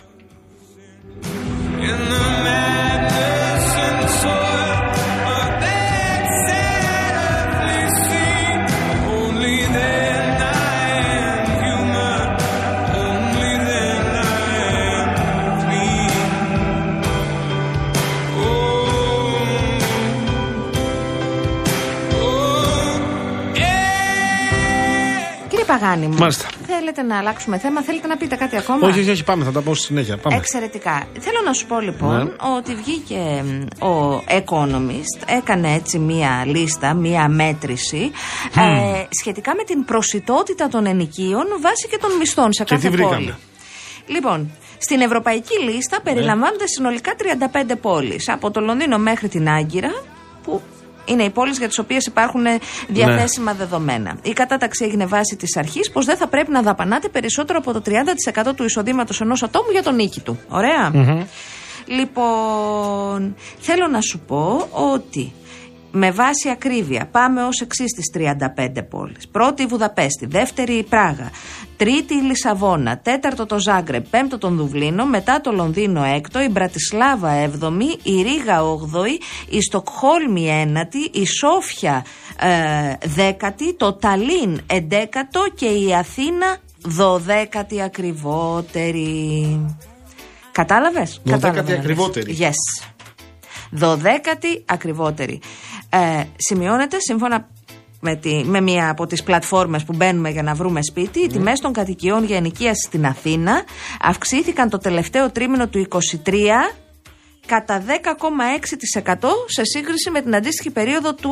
yeah. Κύριε Παγάνη μου, Μάλιστα. θέλετε να αλλάξουμε θέμα, θέλετε να πείτε κάτι ακόμα; Όχι, όχι, όχι, πάμε, θα τα πω στη συνέχεια. Πάμε. Εξαιρετικά. Θέλω να σου πω λοιπόν Ναι. ότι βγήκε μ, ο Economist, έκανε έτσι μία λίστα, μία μέτρηση ε, σχετικά με την προσιτότητα των ενοικίων βάσει και των μισθών σε Και κάθε τι πόλη. βρήκαμε; Λοιπόν, στην ευρωπαϊκή λίστα Ναι. περιλαμβάνονται συνολικά 35 πόλεις. Από το Λονδίνο μέχρι την Άγκυρα, που είναι οι πόλεις για τις οποίες υπάρχουν ε, διαθέσιμα δεδομένα. Η κατάταξη έγινε βάση της αρχής πως δεν θα πρέπει να δαπανάτε περισσότερο από το 30% του εισοδήματος ενός ατόμου για τον νίκη του. Ωραία. Λοιπόν, θέλω να σου πω ότι με βάση ακρίβεια πάμε ως εξής στις 35 πόλεις. Πρώτη η Βουδαπέστη, δεύτερη η Πράγα, τρίτη η Λισαβόνα, τέταρτο το Ζάγκρεπ, πέμπτο τον Δουβλίνο, μετά το Λονδίνο έκτο, η Μπρατισλάβα έβδομη, η Ρήγα όγδοη, η Στοκχόλμη ένατη, η Σόφια ε, δέκατη, το Ταλίν εντέκατο και η Αθήνα δωδέκατη ακριβότερη. Κατάλαβες; Δωδέκατη Κατάλαβες. ακριβότερη. Yes. Δωδέκατη ακριβότερη. Ε, σημειώνεται σύμφωνα με, τη, με μία από τις πλατφόρμες που μπαίνουμε για να βρούμε σπίτι, οι τιμές των κατοικιών για ενοικίαση στην Αθήνα αυξήθηκαν το τελευταίο τρίμηνο του 23 κατά 10,6% σε σύγκριση με την αντίστοιχη περίοδο του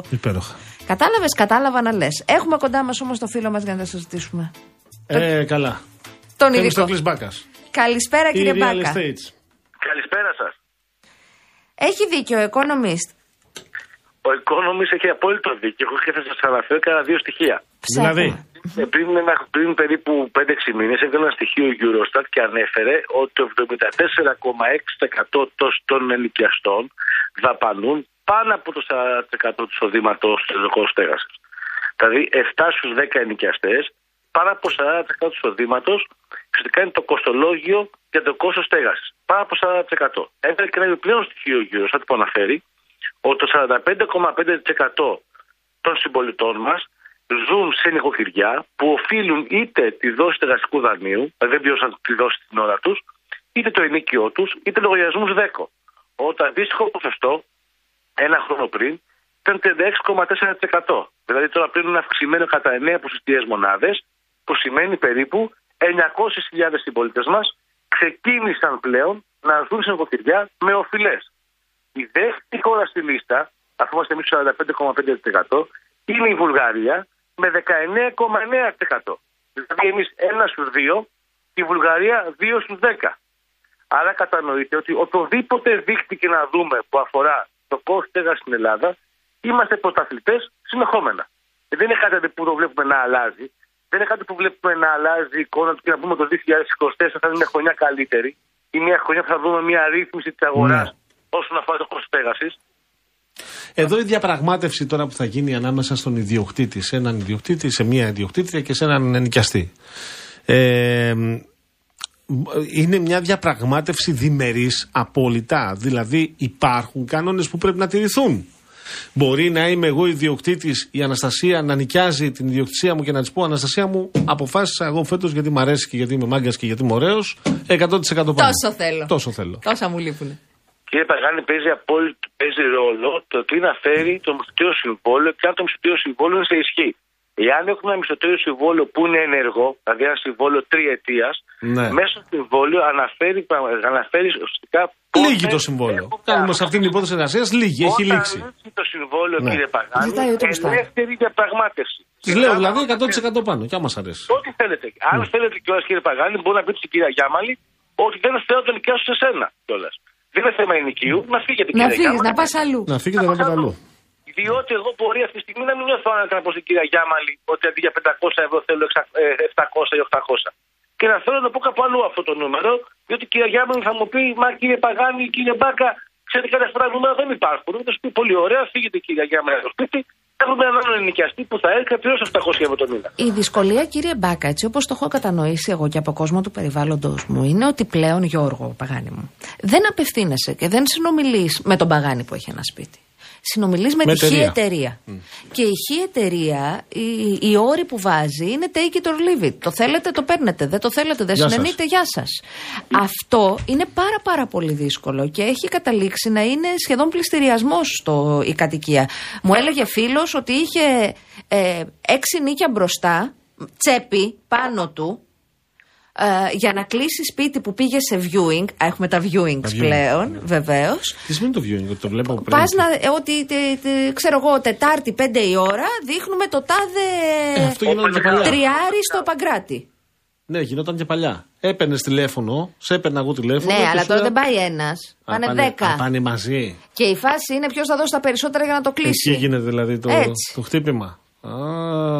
22. Υπέροχα. Κατάλαβες, κατάλαβα να λες. Έχουμε κοντά μας όμως το φίλο μας για να τα συζητήσουμε. Ε, καλά. Τον Θέλει ειδικό. το Μπάκας. Καλησπέρα κύριε Real Μπάκα. Estates. Καλησπέρα σας. Έχει δίκιο ο Economist. Ο Economist έχει απόλυτο δίκιο. Εγώ και θα σας αναφέρω κανένα δύο στοιχεία. Ψάχνουμε. Δηλαδή, Ε, πριν, ένα- πριν περίπου 5-6 μήνες έκανε ένα στοιχείο η Eurostat και ανέφερε ότι το 74,6% των- των ενοικιαστών δαπανούν πάνω από το 40% του εισοδήματος του ειδικού στέγασης. Δηλαδή 7 στους 10 ενοικιαστές, πάνω από 40% του εισοδήματος, ουσιαστικά είναι το κοστολόγιο για το κόστος στέγασης. Πάνω από 40%. Έβαλε και ένα επιπλέον στοιχείο η Eurostat που αναφέρει ότι το 45,5% των συμπολιτών μας ζουν σε νοικοκυριά που οφείλουν είτε τη δόση στεγαστικού δανείου, δηλαδή δεν πλήρωσαν τη δόση την ώρα τους, είτε το ενίκιο τους, είτε λογαριασμούς ΔΕΚΟ. Όταν αντίστοιχο ποσοστό ένα χρόνο πριν ήταν 36,4%. Δηλαδή τώρα πλέον είναι αυξημένο κατά 9 ποσοστιαίες μονάδες, που σημαίνει περίπου 900.000 συμπολίτες μας ξεκίνησαν πλέον να ζουν σε νοικοκυριά με οφειλές. Η δεύτερη χώρα στη λίστα, αφού είμαστε εμείς στο 45,5%, είναι η Βουλγαρία με 19,9%. Δηλαδή εμείς ένα στους δύο και η Βουλγαρία δύο στους 10. Άρα κατανοείτε ότι οτιδήποτε δείκτη και να δούμε που αφορά το κόστο στέγαση στην Ελλάδα, είμαστε πρωταθλητές συνεχόμενα. Ε, Δεν είναι κάτι που το βλέπουμε να αλλάζει. Δεν είναι κάτι που βλέπουμε να αλλάζει η εικόνα του και να πούμε το 2024 θα είναι μια χρονιά καλύτερη ή μια χρονιά που θα δούμε μια ρύθμιση της αγοράς Ναι. Όσον αφορά το κόστο στέγαση. Εδώ η διαπραγμάτευση τώρα που θα γίνει ανάμεσα στον ιδιοκτήτη, σε έναν ιδιοκτήτη, σε μία ιδιοκτήτρια και σε έναν ενοικιαστή. Ε, είναι μια διαπραγμάτευση διμερής απόλυτα. Δηλαδή υπάρχουν κανόνες που πρέπει να τηρηθούν. Μπορεί να είμαι εγώ ιδιοκτήτης, η Αναστασία να νοικιάζει την ιδιοκτησία μου και να της πω: Αναστασία μου, αποφάσισα εγώ φέτος γιατί μου αρέσει και γιατί είμαι μάγκας και γιατί είμαι ωραίος, 100% πάνω. Τόσο θέλω. Τόσο θέλω. Τόσα μου λείπουν. Κύριε Παγάνη, παίζει, απόλυτο, παίζει ρόλο το τι να φέρει το μισθωτήριο συμβόλαιο και αν το μισθωτήριο συμβόλαιο είναι σε ισχύ. Εάν έχουμε ένα μισθωτήριο συμβόλαιο που είναι ενεργό, δηλαδή ένα συμβόλαιο τριετίας, Ναι. μέσα στο συμβόλαιο αναφέρει, αναφέρει ουσιαστικά. Λύγει το συμβόλαιο. Κάνουμε σε αυτήν την υπόθεση εργασίας, λίγη, έχει Όταν λήξει. λύξει το συμβόλαιο, Ναι. κύριε Παγάνη, Ζητάει ούτε μισθά. ελεύθερη διαπραγμάτευση. Της λέω δηλαδή 100% πάνω, και άμα σ' αρέσει. Ό,τι θέλετε. Αν θέλετε κιόλας, κύριε Παγάνη, μπορεί να πείτε στην κυρία Γιάμαλη ότι δεν θέλω να τον νοικιάσω σε σένα κιόλας. Δεν είναι θέμα ενοικίου, να φύγετε Να κύριε φύγεις, Γιάμαλη. να πας αλλού. Να φύγετε να πάτε αλλού. Διότι εγώ μπορεί αυτή τη στιγμή να μην νιώθω άνετα να πω στην κυρία Γιάμαλη ότι αντί για 500 ευρώ θέλω εξα- ε, 700 ή 800. Και να θέλω να το πω κάπου αλλού αυτό το νούμερο, διότι η κυρία Γιάμαλη θα μου πει, Μα κύριε Παγάνη, κύριε Μπάκα, ξέρετε κάτι αυτά τα νούμερα δεν υπάρχουν. Θα σου πει πολύ ωραία, φύγετε κυρία Γιάμαλη από το σπίτι, έχουμε έναν άλλον ενοικιαστή που θα έρθει και θα πληρώσει 700 ευρώ το μήνα. Η δυσκολία, κύριε Μπάκα, έτσι όπως το έχω κατανοήσει εγώ και από κόσμο του περιβάλλοντος μου, είναι ότι πλέον, Γιώργο Παγάνη μου, δεν απευθύνεσαι και δεν συνομιλείς με τον Παγάνη που έχει ένα σπίτι. Συνομιλείς με, Με τη χή εταιρεία. εταιρεία. Και η χή εταιρεία, οι, οι όροι που βάζει είναι take it or leave it. Το θέλετε, το παίρνετε. Δεν το θέλετε, δεν Γεια σας. συνενείτε, γεια σας. Αυτό είναι πάρα πάρα πολύ δύσκολο και έχει καταλήξει να είναι σχεδόν πληστηριασμός η κατοικία. Μου έλεγε φίλος ότι είχε ε, έξι νίκια μπροστά, τσέπη πάνω του, ε, για να κλείσεις σπίτι που πήγε σε viewing. Α, Έχουμε τα viewings Τα viewing, πλέον, ναι. βεβαίως. Τις σημαίνει το viewing, ότι το βλέπω πριν. Πας να. ε, ότι, τε- τε- ξέρω εγώ, Τετάρτη 5 η ώρα δείχνουμε το τάδε. Ε, αυτό γινόταν και παλιά. Τριάρι στο Παγκράτη. Ναι, γινόταν και παλιά. Έπαιρνες τηλέφωνο, σε έπαιρνα εγώ τηλέφωνο. Ναι, και αλλά σου τώρα λέω, δεν πάει ένας. «Α, Πάνε α, δέκα. πάνε μαζί. Και η φάση είναι ποιος θα δώσει τα περισσότερα για να το κλείσει. Εκεί γίνεται δηλαδή το, Έτσι. το χτύπημα. Α,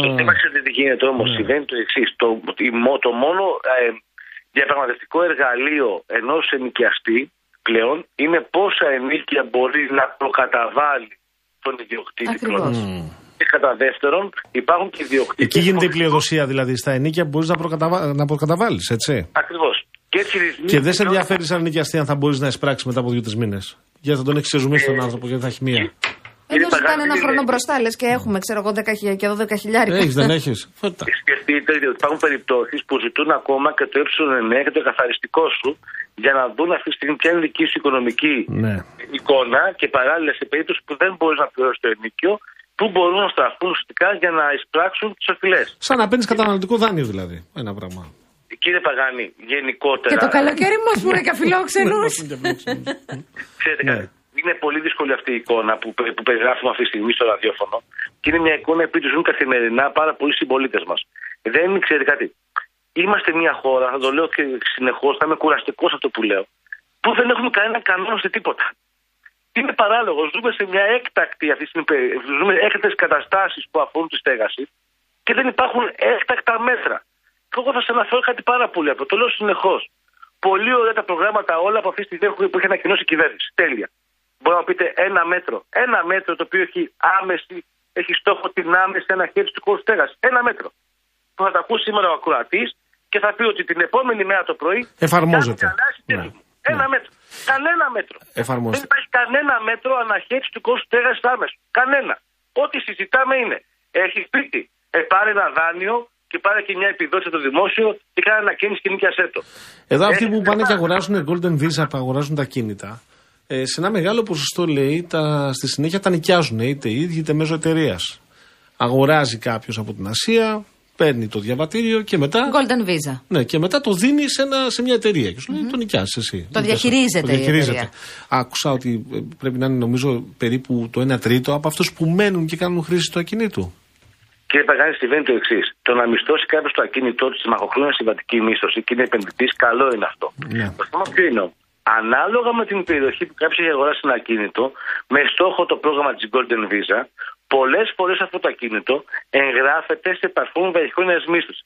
Το θέμα ξέρετε τι γίνεται όμως. Ναι. Συμβαίνει το εξής. Το, η μο- το μόνο ε, διαπραγματευτικό εργαλείο ενός ενοικιαστή πλέον είναι πόσα ενίκεια μπορεί να προκαταβάλει τον ιδιοκτήτη Ακριβώς. πρώτον. Και κατά δεύτερον, υπάρχουν και ιδιοκτήτες. Εκεί γίνεται η πλειοδοσία δηλαδή στα ενίκια που μπορείς να, προκαταβα... να προκαταβάλεις, έτσι. Ακριβώς. Και έτσι ρυθμίζεται Και δεν σε πλέον- ενδιαφέρει σαν νοικιαστή αν θα μπορείς να εισπράξεις μετά από δύο-τρεις μήνες. Γιατί θα τον έχει ξεζουμίσει τον άνθρωπο γιατί θα έχει μία. Κύριε Εδώ ζητάνε Παγάνη, ένα είναι- χρόνο μπροστά, λες και έχουμε, ξέρω εγώ, 10 και εδώ 10 χιλιάρικα. Έχεις, δεν έχεις. Φώτα. Σκεφτείτε ότι υπάρχουν περιπτώσεις που ζητούν ακόμα και το ε9 και το καθαριστικό σου για να δουν αυτή τη στιγμή ποια είναι η δική σου οικονομική Ναι. εικόνα και παράλληλα σε περίπτωση που δεν μπορείς να πληρώσεις το ενίκιο, πού μπορούν να στραφούν ουσιαστικά για να εισπράξουν τις οφειλές. Σαν να παίρνεις καταναλωτικό δάνειο δηλαδή. Ένα πράγμα. Κύριε Παγάνη, γενικότερα. Και το καλοκαίρι μας που είναι καφιλόξενου. Ξέρετε Ναι. κάτι. Είναι πολύ δύσκολη αυτή η εικόνα που, που περιγράφουμε αυτή τη στιγμή στο ραδιόφωνο. Και είναι μια εικόνα που τη ζουν καθημερινά πάρα πολλοί συμπολίτες μας. Δεν είναι, ξέρετε κάτι. Είμαστε μια χώρα, θα το λέω και συνεχώς, θα είμαι κουραστικός αυτό που λέω, που δεν έχουμε κανένα κανόνα σε τίποτα. Είναι παράλογο. Ζούμε σε μια έκτακτη αυτή τη στιγμή, περι- ζούμε έκτακτες καταστάσεις που αφορούν τη στέγαση και δεν υπάρχουν έκτακτα μέτρα. Και εγώ θα σας αναφέρω κάτι πάρα πολύ απλό. Το λέω συνεχώς. Πολύ ωραία τα προγράμματα όλα από αυτή τη στιγμή που έχει ανακοινώσει η κυβέρνηση. Τέλεια. Μπορεί να πείτε ένα μέτρο. Ένα μέτρο το οποίο έχει άμεση, έχει στόχο την άμεση αναχέτηση του χώρου στέγασης. Ένα μέτρο. Που θα τα ακούσει σήμερα ο ακροατής και θα πει ότι την επόμενη μέρα το πρωί. Εφαρμόζεται. κάνει αλλάσεις και Ναι. δίνει. Ένα μέτρο. Κανένα μέτρο. Εφαρμόζεται. Δεν υπάρχει κανένα μέτρο αναχέτηση του κόσμου στέγασης άμεσο. Κανένα. Ό,τι συζητάμε είναι έχει σπίτι, ε, πάρε ένα δάνειο και πάρε και μια επιδότηση από το δημόσιο και κάνε ανακαίνιση και νοικιασέ το. Εδώ αυτοί Ε, που πάνε ε, και αγοράζουν Golden Visa, που αγοράζουν τα κίνητα, ε, σε ένα μεγάλο ποσοστό λέει τα, στη συνέχεια τα νοικιάζουν είτε οι ίδιοι είτε μέσω εταιρείας. Αγοράζει κάποιος από την Ασία, παίρνει το διαβατήριο και μετά. Golden Visa. Ναι, και μετά το δίνει σε, ένα, σε μια εταιρεία και σου λέει το νοικιάζεις εσύ. Το διαχειρίζεται η εταιρεία. Άκουσα ότι ε, πρέπει να είναι νομίζω περίπου το 1 τρίτο από αυτούς που μένουν και κάνουν χρήση του ακινήτου. Κύριε Παγάνη, συμβαίνει το εξής. Το να μισθώσει κάποιος το ακίνητό του στη μακροχρόνια συμβατική μίσθωση και είναι επενδυτής, καλό είναι αυτό. Ναι. Το θέμα ποιο είναι. όμως; Ανάλογα με την περιοχή που κάποιος έχει αγοράσει ένα ακίνητο, με στόχο το πρόγραμμα της Golden Visa, πολλές φορές αυτό το ακίνητο εγγράφεται σε παρφούν βαχυχρόνια μίσθωση.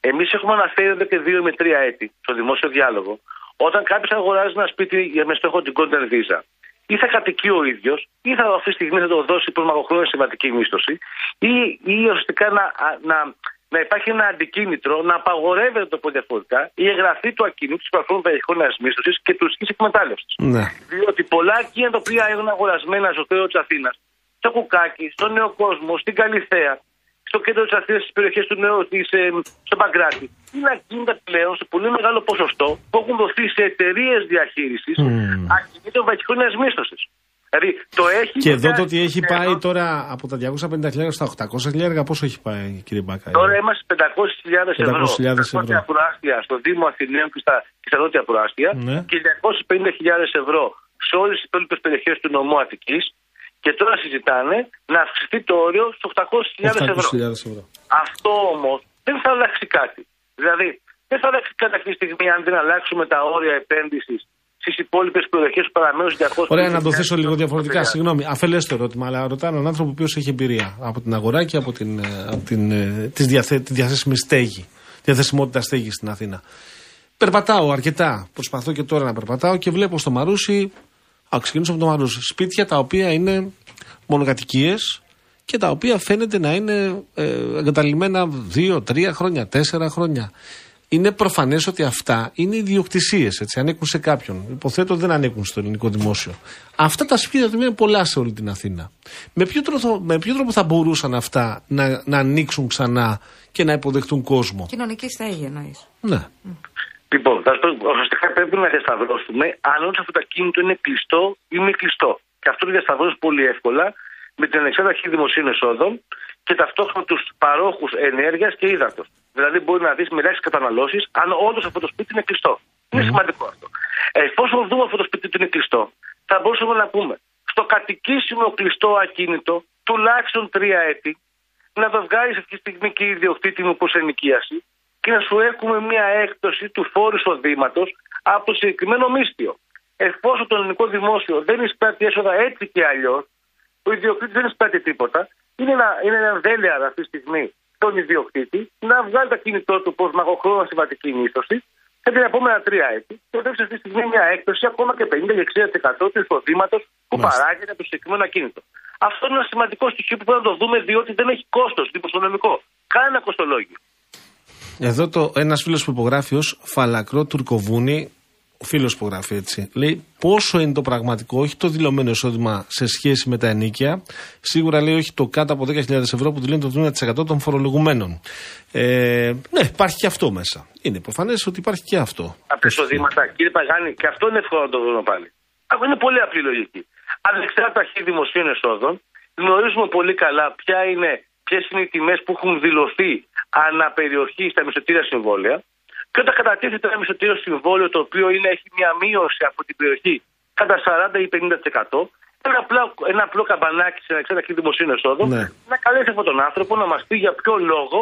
Εμείς έχουμε αναφέρει εδώ και δύο με τρία έτη στο δημόσιο διάλογο, όταν κάποιος αγοράζει ένα σπίτι για- με στόχο την Golden Visa, ή θα κατοικεί ο ίδιος, ή θα αυτή τη στιγμή θα το δώσει προς μακροχρόνια συμβατική μίσθωση, ή, ή ουσιαστικά να, α- να, να υπάρχει ένα αντικίνητρο να απαγορεύεται το πω διαφορετικά η εγγραφή του ακίνητου της παρφούν βαχυχρόνια μίσθωσης και τουριστική εκμετάλλευσης. Ναι. Διότι πολλά ακίνητα τα οποία είναι αγορασμένα στο κέντρο της Αθήνας, στο Κουκάκι, στο Νέο Κόσμο, στην Καλιθέα, στο κέντρο της Αθήνας, στις περιοχές του Νέου, της, ε, στο Παγκράτη, είναι ακίνητα πλέον σε πολύ μεγάλο ποσοστό που έχουν δοθεί σε εταιρείες διαχείρισης Μμμ. ακινήτων βαχυχρόνια μίσθωσης. Δηλαδή το έχει. Και εδώ το ότι πιάσει έχει θέμα. πάει τώρα από τα 250.000 στα 800.000, πόσο έχει πάει, κύριε Μπάκα. Τώρα είμαστε 500.000 ευρώ. 500.000 στα νότια ευρώ. προάστια, στο Δήμο Αθηναίων και στα, και στα νότια προάστια Ναι. και 250.000 ευρώ σε όλες τις υπόλοιπες περιοχές του νομού Αττικής και τώρα συζητάνε να αυξηθεί το όριο στους 800.000 ευρώ. 800.000 ευρώ. Αυτό όμως δεν θα αλλάξει κάτι. Δηλαδή, δεν θα αλλάξει κάτι αυτή τη στιγμή αν δεν αλλάξουμε τα όρια επένδυσης στι υπόλοιπες περιοχές που παραμένουν στου 200. Ωραία, να το θέσω λίγο διαφορετικά. Συγγνώμη, αφελέστο ερώτημα, αλλά ρωτάω έναν άνθρωπο ο οποίος έχει εμπειρία από την αγορά και από την, ε, από την, ε, της διαθε, τη διαθέσιμη στέγη. Διαθεσιμότητα στέγης στην Αθήνα. Περπατάω αρκετά. Προσπαθώ και τώρα να περπατάω και βλέπω στο Μαρούσι. Α, ξεκινήσω από το Μαρούσι. Σπίτια τα οποία είναι μονοκατοικίες και τα οποία φαίνεται να είναι ε, εγκαταλειμμένα δύο, τρία χρόνια, τέσσερα χρόνια. Είναι προφανές ότι αυτά είναι ιδιοκτησίες, έτσι, ανήκουν σε κάποιον. Υποθέτω δεν ανήκουν στο ελληνικό δημόσιο. Αυτά τα σπίτια του είναι πολλά σε όλη την Αθήνα. Με ποιο τρόπο, με ποιο τρόπο θα μπορούσαν αυτά να, να ανοίξουν ξανά και να υποδεχτούν κόσμο; Κοινωνική στέγη εννοείς. Ναι. Λοιπόν, θα σου πω, ουσιαστικά πρέπει να διασταυρώσουμε αν όντω αυτό το ακίνητο είναι κλειστό ή μη κλειστό. Και αυτό το διασταυρώσει πολύ εύκολα με την ανεξάρτητη δημοσίων εσόδων και ταυτόχρονα τους παρόχους ενέργειας και ύδατος. Δηλαδή, μπορεί να δεις με ελάχιστε καταναλώσεις αν όντως αυτό το σπίτι είναι κλειστό. Είναι σημαντικό αυτό. Εφόσον δούμε αυτό το σπίτι ότι είναι κλειστό, θα μπορούσαμε να πούμε στο κατοικήσιμο κλειστό ακίνητο τουλάχιστον τρία έτη να το βγάλεις αυτή τη στιγμή και η ιδιοκτήτη μου προ ενοικίαση και να σου έχουμε μια έκπτωση του φόρου εισοδήματος από το συγκεκριμένο μίσθιο. Εφόσον το ελληνικό δημόσιο δεν εισπράττει έσοδα έτσι και αλλιώς, ο ιδιοκτήτη δεν εισπράττει τίποτα, είναι ένα, είναι ένα δέλεαρ αυτή τη στιγμή τον ιδιοκτήτη να βγάλει το κινητό του προ μακροχρόνια συμβατική μίσθωση σε την επόμενα τρία έτη και οδεύσει αυτή τη στιγμή μια έκπτωση ακόμα και 50 και 60% του εισοδήματος που Μάλιστα. παράγεται από το συγκεκριμένο ακίνητο. Αυτό είναι ένα σημαντικό στοιχείο που πρέπει να το δούμε διότι δεν έχει κόστος δημοσιονομικό. Κανένα κοστολόγιο. Εδώ το, ένας φίλος που υπογράφει ως φαλακρό τουρκοβούνι ο φίλος που γράφει έτσι. Λέει πόσο είναι το πραγματικό, όχι το δηλωμένο εισόδημα σε σχέση με τα ενίκια. Σίγουρα λέει όχι το κάτω από 10.000 ευρώ που δηλώνει το 30% των φορολογουμένων. Ε, ναι, υπάρχει και αυτό μέσα. Είναι προφανές ότι υπάρχει και αυτό. Από εισοδήματα, κύριε Παγάνη, και αυτό είναι εύκολο να το δούμε πάλι. Αυτό είναι πολύ απλή λογική. Ανεξάρτητα αρχή δημοσίων εσόδων, γνωρίζουμε πολύ καλά ποια είναι, ποιες είναι οι τιμές που έχουν δηλωθεί αναπεριοχή στα μισοτήρια συμβόλαια. Και όταν κατατίθεται ένα μισοτήριο συμβόλαιο το οποίο είναι, έχει μια μείωση από την περιοχή κατά 40 ή 50%, ένα απλό, ένα απλό καμπανάκι σε ένα αρχή δημοσίων εσόδων, Ναι. να καλέσει αυτόν τον άνθρωπο να μας πει για ποιο λόγο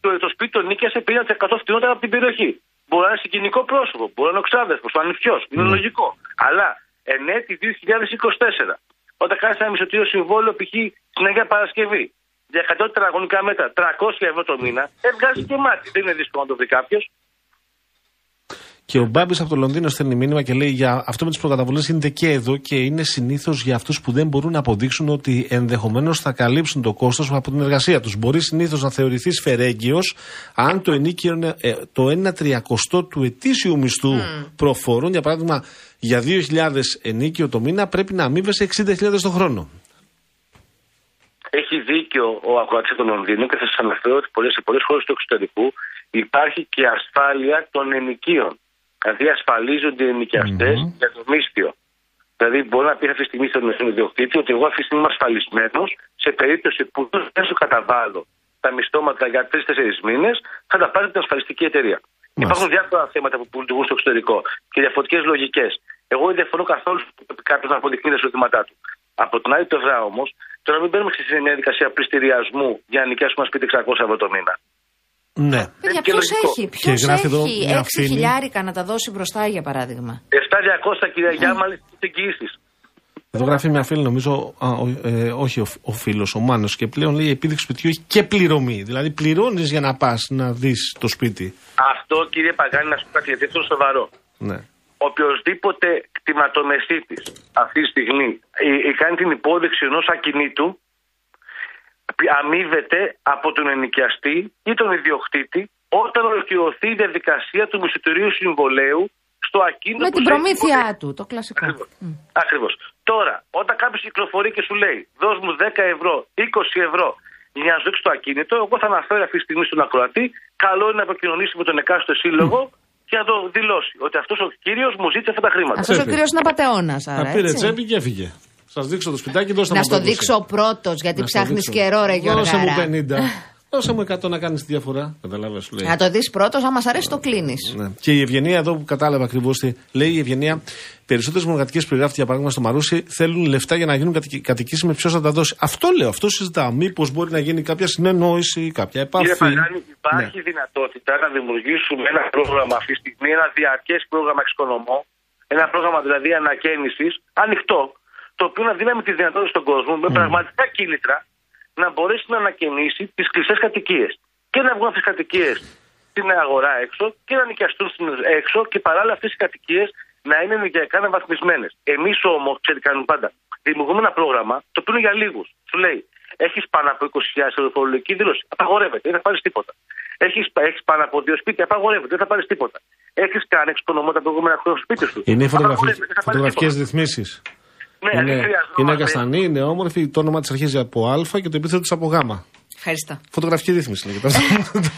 το, το σπίτι του νίκησε 50% φτηνότερα από την περιοχή. Μπορεί να είναι συγκινικό πρόσωπο, μπορεί να είναι ο ξάδερφος, ο ανιφιό. Είναι λογικό. Αλλά εν έτη 2024, όταν κάνεις ένα μισοτήριο συμβόλαιο, π.χ. στην Αγία Παρασκευή, για 100 τετραγωνικά μέτρα, 300 ευρώ το μήνα, ε, βγάζεις και μάτι. Δεν είναι δύσκολο να το βρει κάποιος. Και ο Μπάμπης από το Λονδίνο στέλνει μήνυμα και λέει: Για αυτό με τις προκαταβολές γίνεται και εδώ και είναι συνήθως για αυτούς που δεν μπορούν να αποδείξουν ότι ενδεχομένως θα καλύψουν το κόστος από την εργασία τους. Μπορεί συνήθως να θεωρηθεί φερέγγιο αν το ενίκιο είναι ε, το 1 τριακοστό του ετήσιου μισθού προφόρων. Για παράδειγμα, για 2.000 ενίκιο το μήνα πρέπει να αμείβεσαι 60.000 το χρόνο. Έχει δίκιο ο ακροατής του Λονδίνου και θα σας αναφέρω ότι πολλές, σε πολλές χώρες του εξωτερικού υπάρχει και ασφάλεια των ενοικίων. Δηλαδή ασφαλίζονται οι ενοικιαστέ για το μίσθιο. Δηλαδή, μπορεί να πει αυτή τη στιγμή στον ιδιοκτήτη ότι εγώ αυτή τη στιγμή είμαι ασφαλισμένος σε περίπτωση που δεν σου καταβάλω τα μισθώματα για τρει-τέσσερι μήνες, θα τα πάρει την ασφαλιστική εταιρεία. Υπάρχουν διάφορα θέματα που λειτουργούν στο εξωτερικό και διαφορετικές λογικές. Εγώ δεν διαφωνώ καθόλου κάποιος να αποδεικνύει τα εισοδήματά του. Από την άλλη πλευρά όμως, τώρα μην μπαίνουμε σε μια διαδικασία πληστηριασμού για να νοικιάσουμε ένα σπίτι 600 ευρώ το μήνα. Ναι. Παιδιά, και ποιος λογικό. έχει, Και ποιος γράφει εδώ έχει μια 6 φίλη. χιλιάρικα να τα δώσει μπροστά, για παράδειγμα. 7.200 κυρία Γιάμαλη στις εγγυήσεις. Εδώ γράφει μια φίλη, νομίζω, α, ο- ε, όχι ο, ο φίλος, ο Μάνος, και πλέον λέει η επίδειξη σπιτιού έχει και πληρωμή. Δηλαδή πληρώνεις για να πας να δεις το σπίτι. Αυτό κύριε Παγάνη, να σου πω κάτι γιατί αυτό είναι σοβαρό. Ναι. οποιοδήποτε κτηματομεσίτης αυτή τη στιγμή ε, ε, κάνει την υπόδειξη ενός ακινήτου π- αμείβεται από τον ενοικιαστή ή τον ιδιοκτήτη όταν ολοκληρωθεί η διαδικασία του μισθωτηρίου συμβολέου στο ακίνητο Με που την σε έχει προμήθειά υποδείξει. του, το κλασικό. Ακριβώς. Ακριβώς. Τώρα, όταν κάποιος κυκλοφορεί και σου λέει δώσ' μου 10 ευρώ, 20 ευρώ για να ζήσει το ακίνητο, εγώ θα αναφέρω αυτή τη στιγμή στον ακροατή, καλό είναι να επικοινωνήσει με τον εκάστοτε σύλλογο και να το δηλώσει ότι αυτός ο κύριος μου ζήτησε αυτά τα χρήματα. Αυτός ο Τσέπη. κύριος είναι απαταιώνα, άρα. Θα πήρε έτσι. τσέπη και έφυγε. Σας δείξω το σπιτάκι, δώστε Να μου στο 20. δείξω πρώτος, γιατί Να στο ψάχνεις δείξω. καιρό, ρε Δώσε μου Γιώργαρα. 50. Δώσε μου 100 να κάνεις τη διαφορά. Καταλάβες, σου λέει. Να το δεις πρώτος, αν μας αρέσει, το κλείνεις. Ναι. Και η Ευγενία εδώ που κατάλαβα ακριβώς τι λέει η Ευγενία, περισσότερες μονοκατοικίε που γράφει για παράδειγμα στο Μαρούσι θέλουν λεφτά για να γίνουν κατοικήσεις με ποιος θα τα δώσει. Αυτό λέω, αυτό συζητάω. Μήπως μπορεί να γίνει κάποια συνεννόηση, κάποια επαφή. Κύριε Παγάνη, υπάρχει Ναι. δυνατότητα να δημιουργήσουμε ένα πρόγραμμα αυτή τη στιγμή, ένα διαρκές πρόγραμμα εξοικονομώ, ένα πρόγραμμα δηλαδή ανακαίνησης, ανοιχτό, το οποίο να δίναμε τη δυνατότητα στον κόσμο με πραγματικά κίνητρα να μπορέσει να ανακαινήσει τις κλειστές κατοικίες. Και να βγουν αυτές τις κατοικίες στην αγορά έξω και να νοικιαστούν στην- έξω και παράλληλα αυτές οι κατοικίες να είναι ενεργειακά αναβαθμισμένες. Εμείς όμως, ξέρετε, κάνουμε πάντα. Δημιουργούμε ένα πρόγραμμα το οποίο είναι για λίγους. Σου λέει, έχεις πάνω από 20.000 ευρώ φορολογική δήλωση, απαγορεύεται, δεν θα πάρεις τίποτα. Έχεις έχεις πάνω από δύο σπίτια, απαγορεύεται, δεν θα πάρεις τίποτα. Έχεις κάνει εξοικονομώ τα προηγούμενα χρόνια στο σπίτι σου. Είναι οι απαγορεύεται, δεν θα πάρεις φωτογραφικές τίποτα. ρυθμίσεις. Ναι, Είναι, δεν χρειαζόμαστε. είναι καστανή, είναι όμορφη, το όνομα τη αρχίζει από Α και το επίθετο της από Γ. Ευχαριστώ. Φωτογραφική ρύθμιση λέγεται αυτό.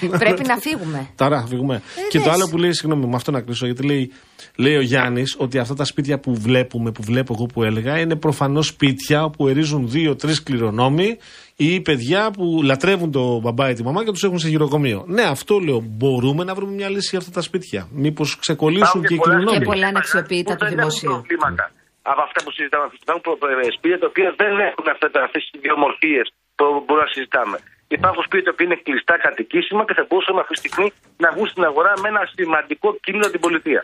[LAUGHS] Πρέπει να φύγουμε. Τώρα φύγουμε. και το δες. άλλο που λέει, συγγνώμη, με αυτό να κλείσω, γιατί λέει, λέει ο Γιάννης ότι αυτά τα σπίτια που βλέπουμε, που βλέπω εγώ που έλεγα, είναι προφανώς σπίτια όπου ερίζουν δύο-τρει κληρονόμοι ή παιδιά που λατρεύουν το μπαμπά ή τη μαμά και τους έχουν σε γυροκομείο. Ναι, αυτό λέω. Μπορούμε να βρούμε μια λύση για αυτά τα σπίτια. Μήπως ξεκολλήσουν Υπάρχουν και οι πολλά κληρονόμοι. Και πολλά αναξιοποιητά που του δεν έχουν δημοσίου. προβλήματα από αυτά που συζητάμε. Υπάρχουν προ- ε, σπίτια τα οποία δεν έχουν αυτές τις ιδιομορφίε που μπορούμε να συζητάμε. Υπάρχουν σπίτια που είναι κλειστά κατοικήσιμα και θα μπορούσαμε αυτή τη στιγμή να βγουν στην αγορά με ένα σημαντικό κίνητρο την πολιτεία.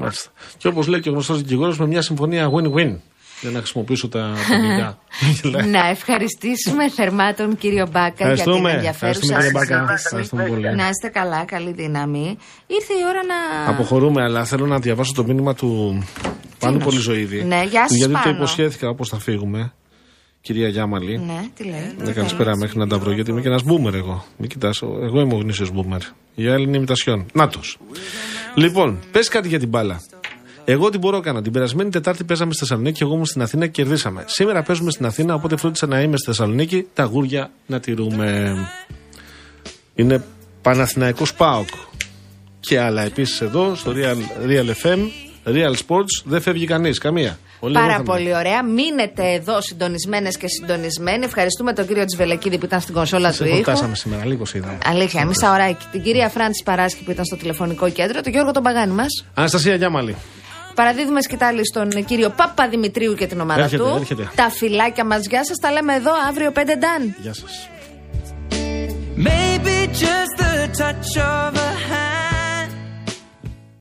Μάλιστα. Και όπως λέει και ο γνωστός δικηγόρος, με μια συμφωνία win-win. Για να χρησιμοποιήσω τα αγγλικά. [LAUGHS] Να ευχαριστήσουμε θερμά τον κύριο Μπάκα για την Ευχαριστούμε. ενδιαφέρουσα Ευχαριστούμε, κύριε Μπάκα. συζήτηση. Ευχαριστούμε πολύ. Να είστε καλά, καλή δύναμη. Ήρθε η ώρα να. Αποχωρούμε, αλλά θέλω να διαβάσω το μήνυμα του Πάνου Πολυζωήδη. Ναι, γεια σας, Γιατί το Πάνο. υποσχέθηκα όπω θα φύγουμε, κυρία Γιάμαλη. Ναι, τι λέει. Ναι, καλησπέρα μέχρι να τα βρω, γιατί είμαι και ένας μπούμερ εγώ. Μην κοιτάς, εγώ είμαι ο γνήσιος μπούμερ. Για Έλληνη ημιτασιόν. Νάτο. Λοιπόν, πες κάτι για την μπάλα. Εγώ τι μπορώ να κάνω. Την περασμένη Τετάρτη παίζαμε στη Θεσσαλονίκη και εγώ ήμουν στην Αθήνα και κερδίσαμε. Σήμερα παίζουμε στην Αθήνα, οπότε φρόντισα να είμαι στη Θεσσαλονίκη, τα γούρια να τηρούμε. Είναι Παναθηναϊκός ΠΑΟΚ και άλλα επίσης εδώ στο Real, Real FM, Real Sports. Δεν φεύγει κανείς, καμία. Πολύ Πάρα ωραία θα πολύ ωραία. Μείνετε εδώ συντονισμένες και συντονισμένοι. Ευχαριστούμε τον κύριο Τσβελεκίδη που ήταν στην κονσόλα του Σε ήχου. χορτάσαμε σήμερα, λίγος σε είδα. Αλήθεια, μισά ωράκι. Την κυρία Φράντη Παράσχη που ήταν στο τηλεφωνικό κέντρο, τον Γιώργο τον Παγάνη μας. Αναστασία Γιάμαλη. Παραδίδουμε σκητάλη στον κύριο Παπα Δημητρίου και την ομάδα Έρχεται, του. έρχεται. Τα φυλάκια μας, γεια σας. Τα λέμε εδώ αύριο 5 Νταν. Γεια σας.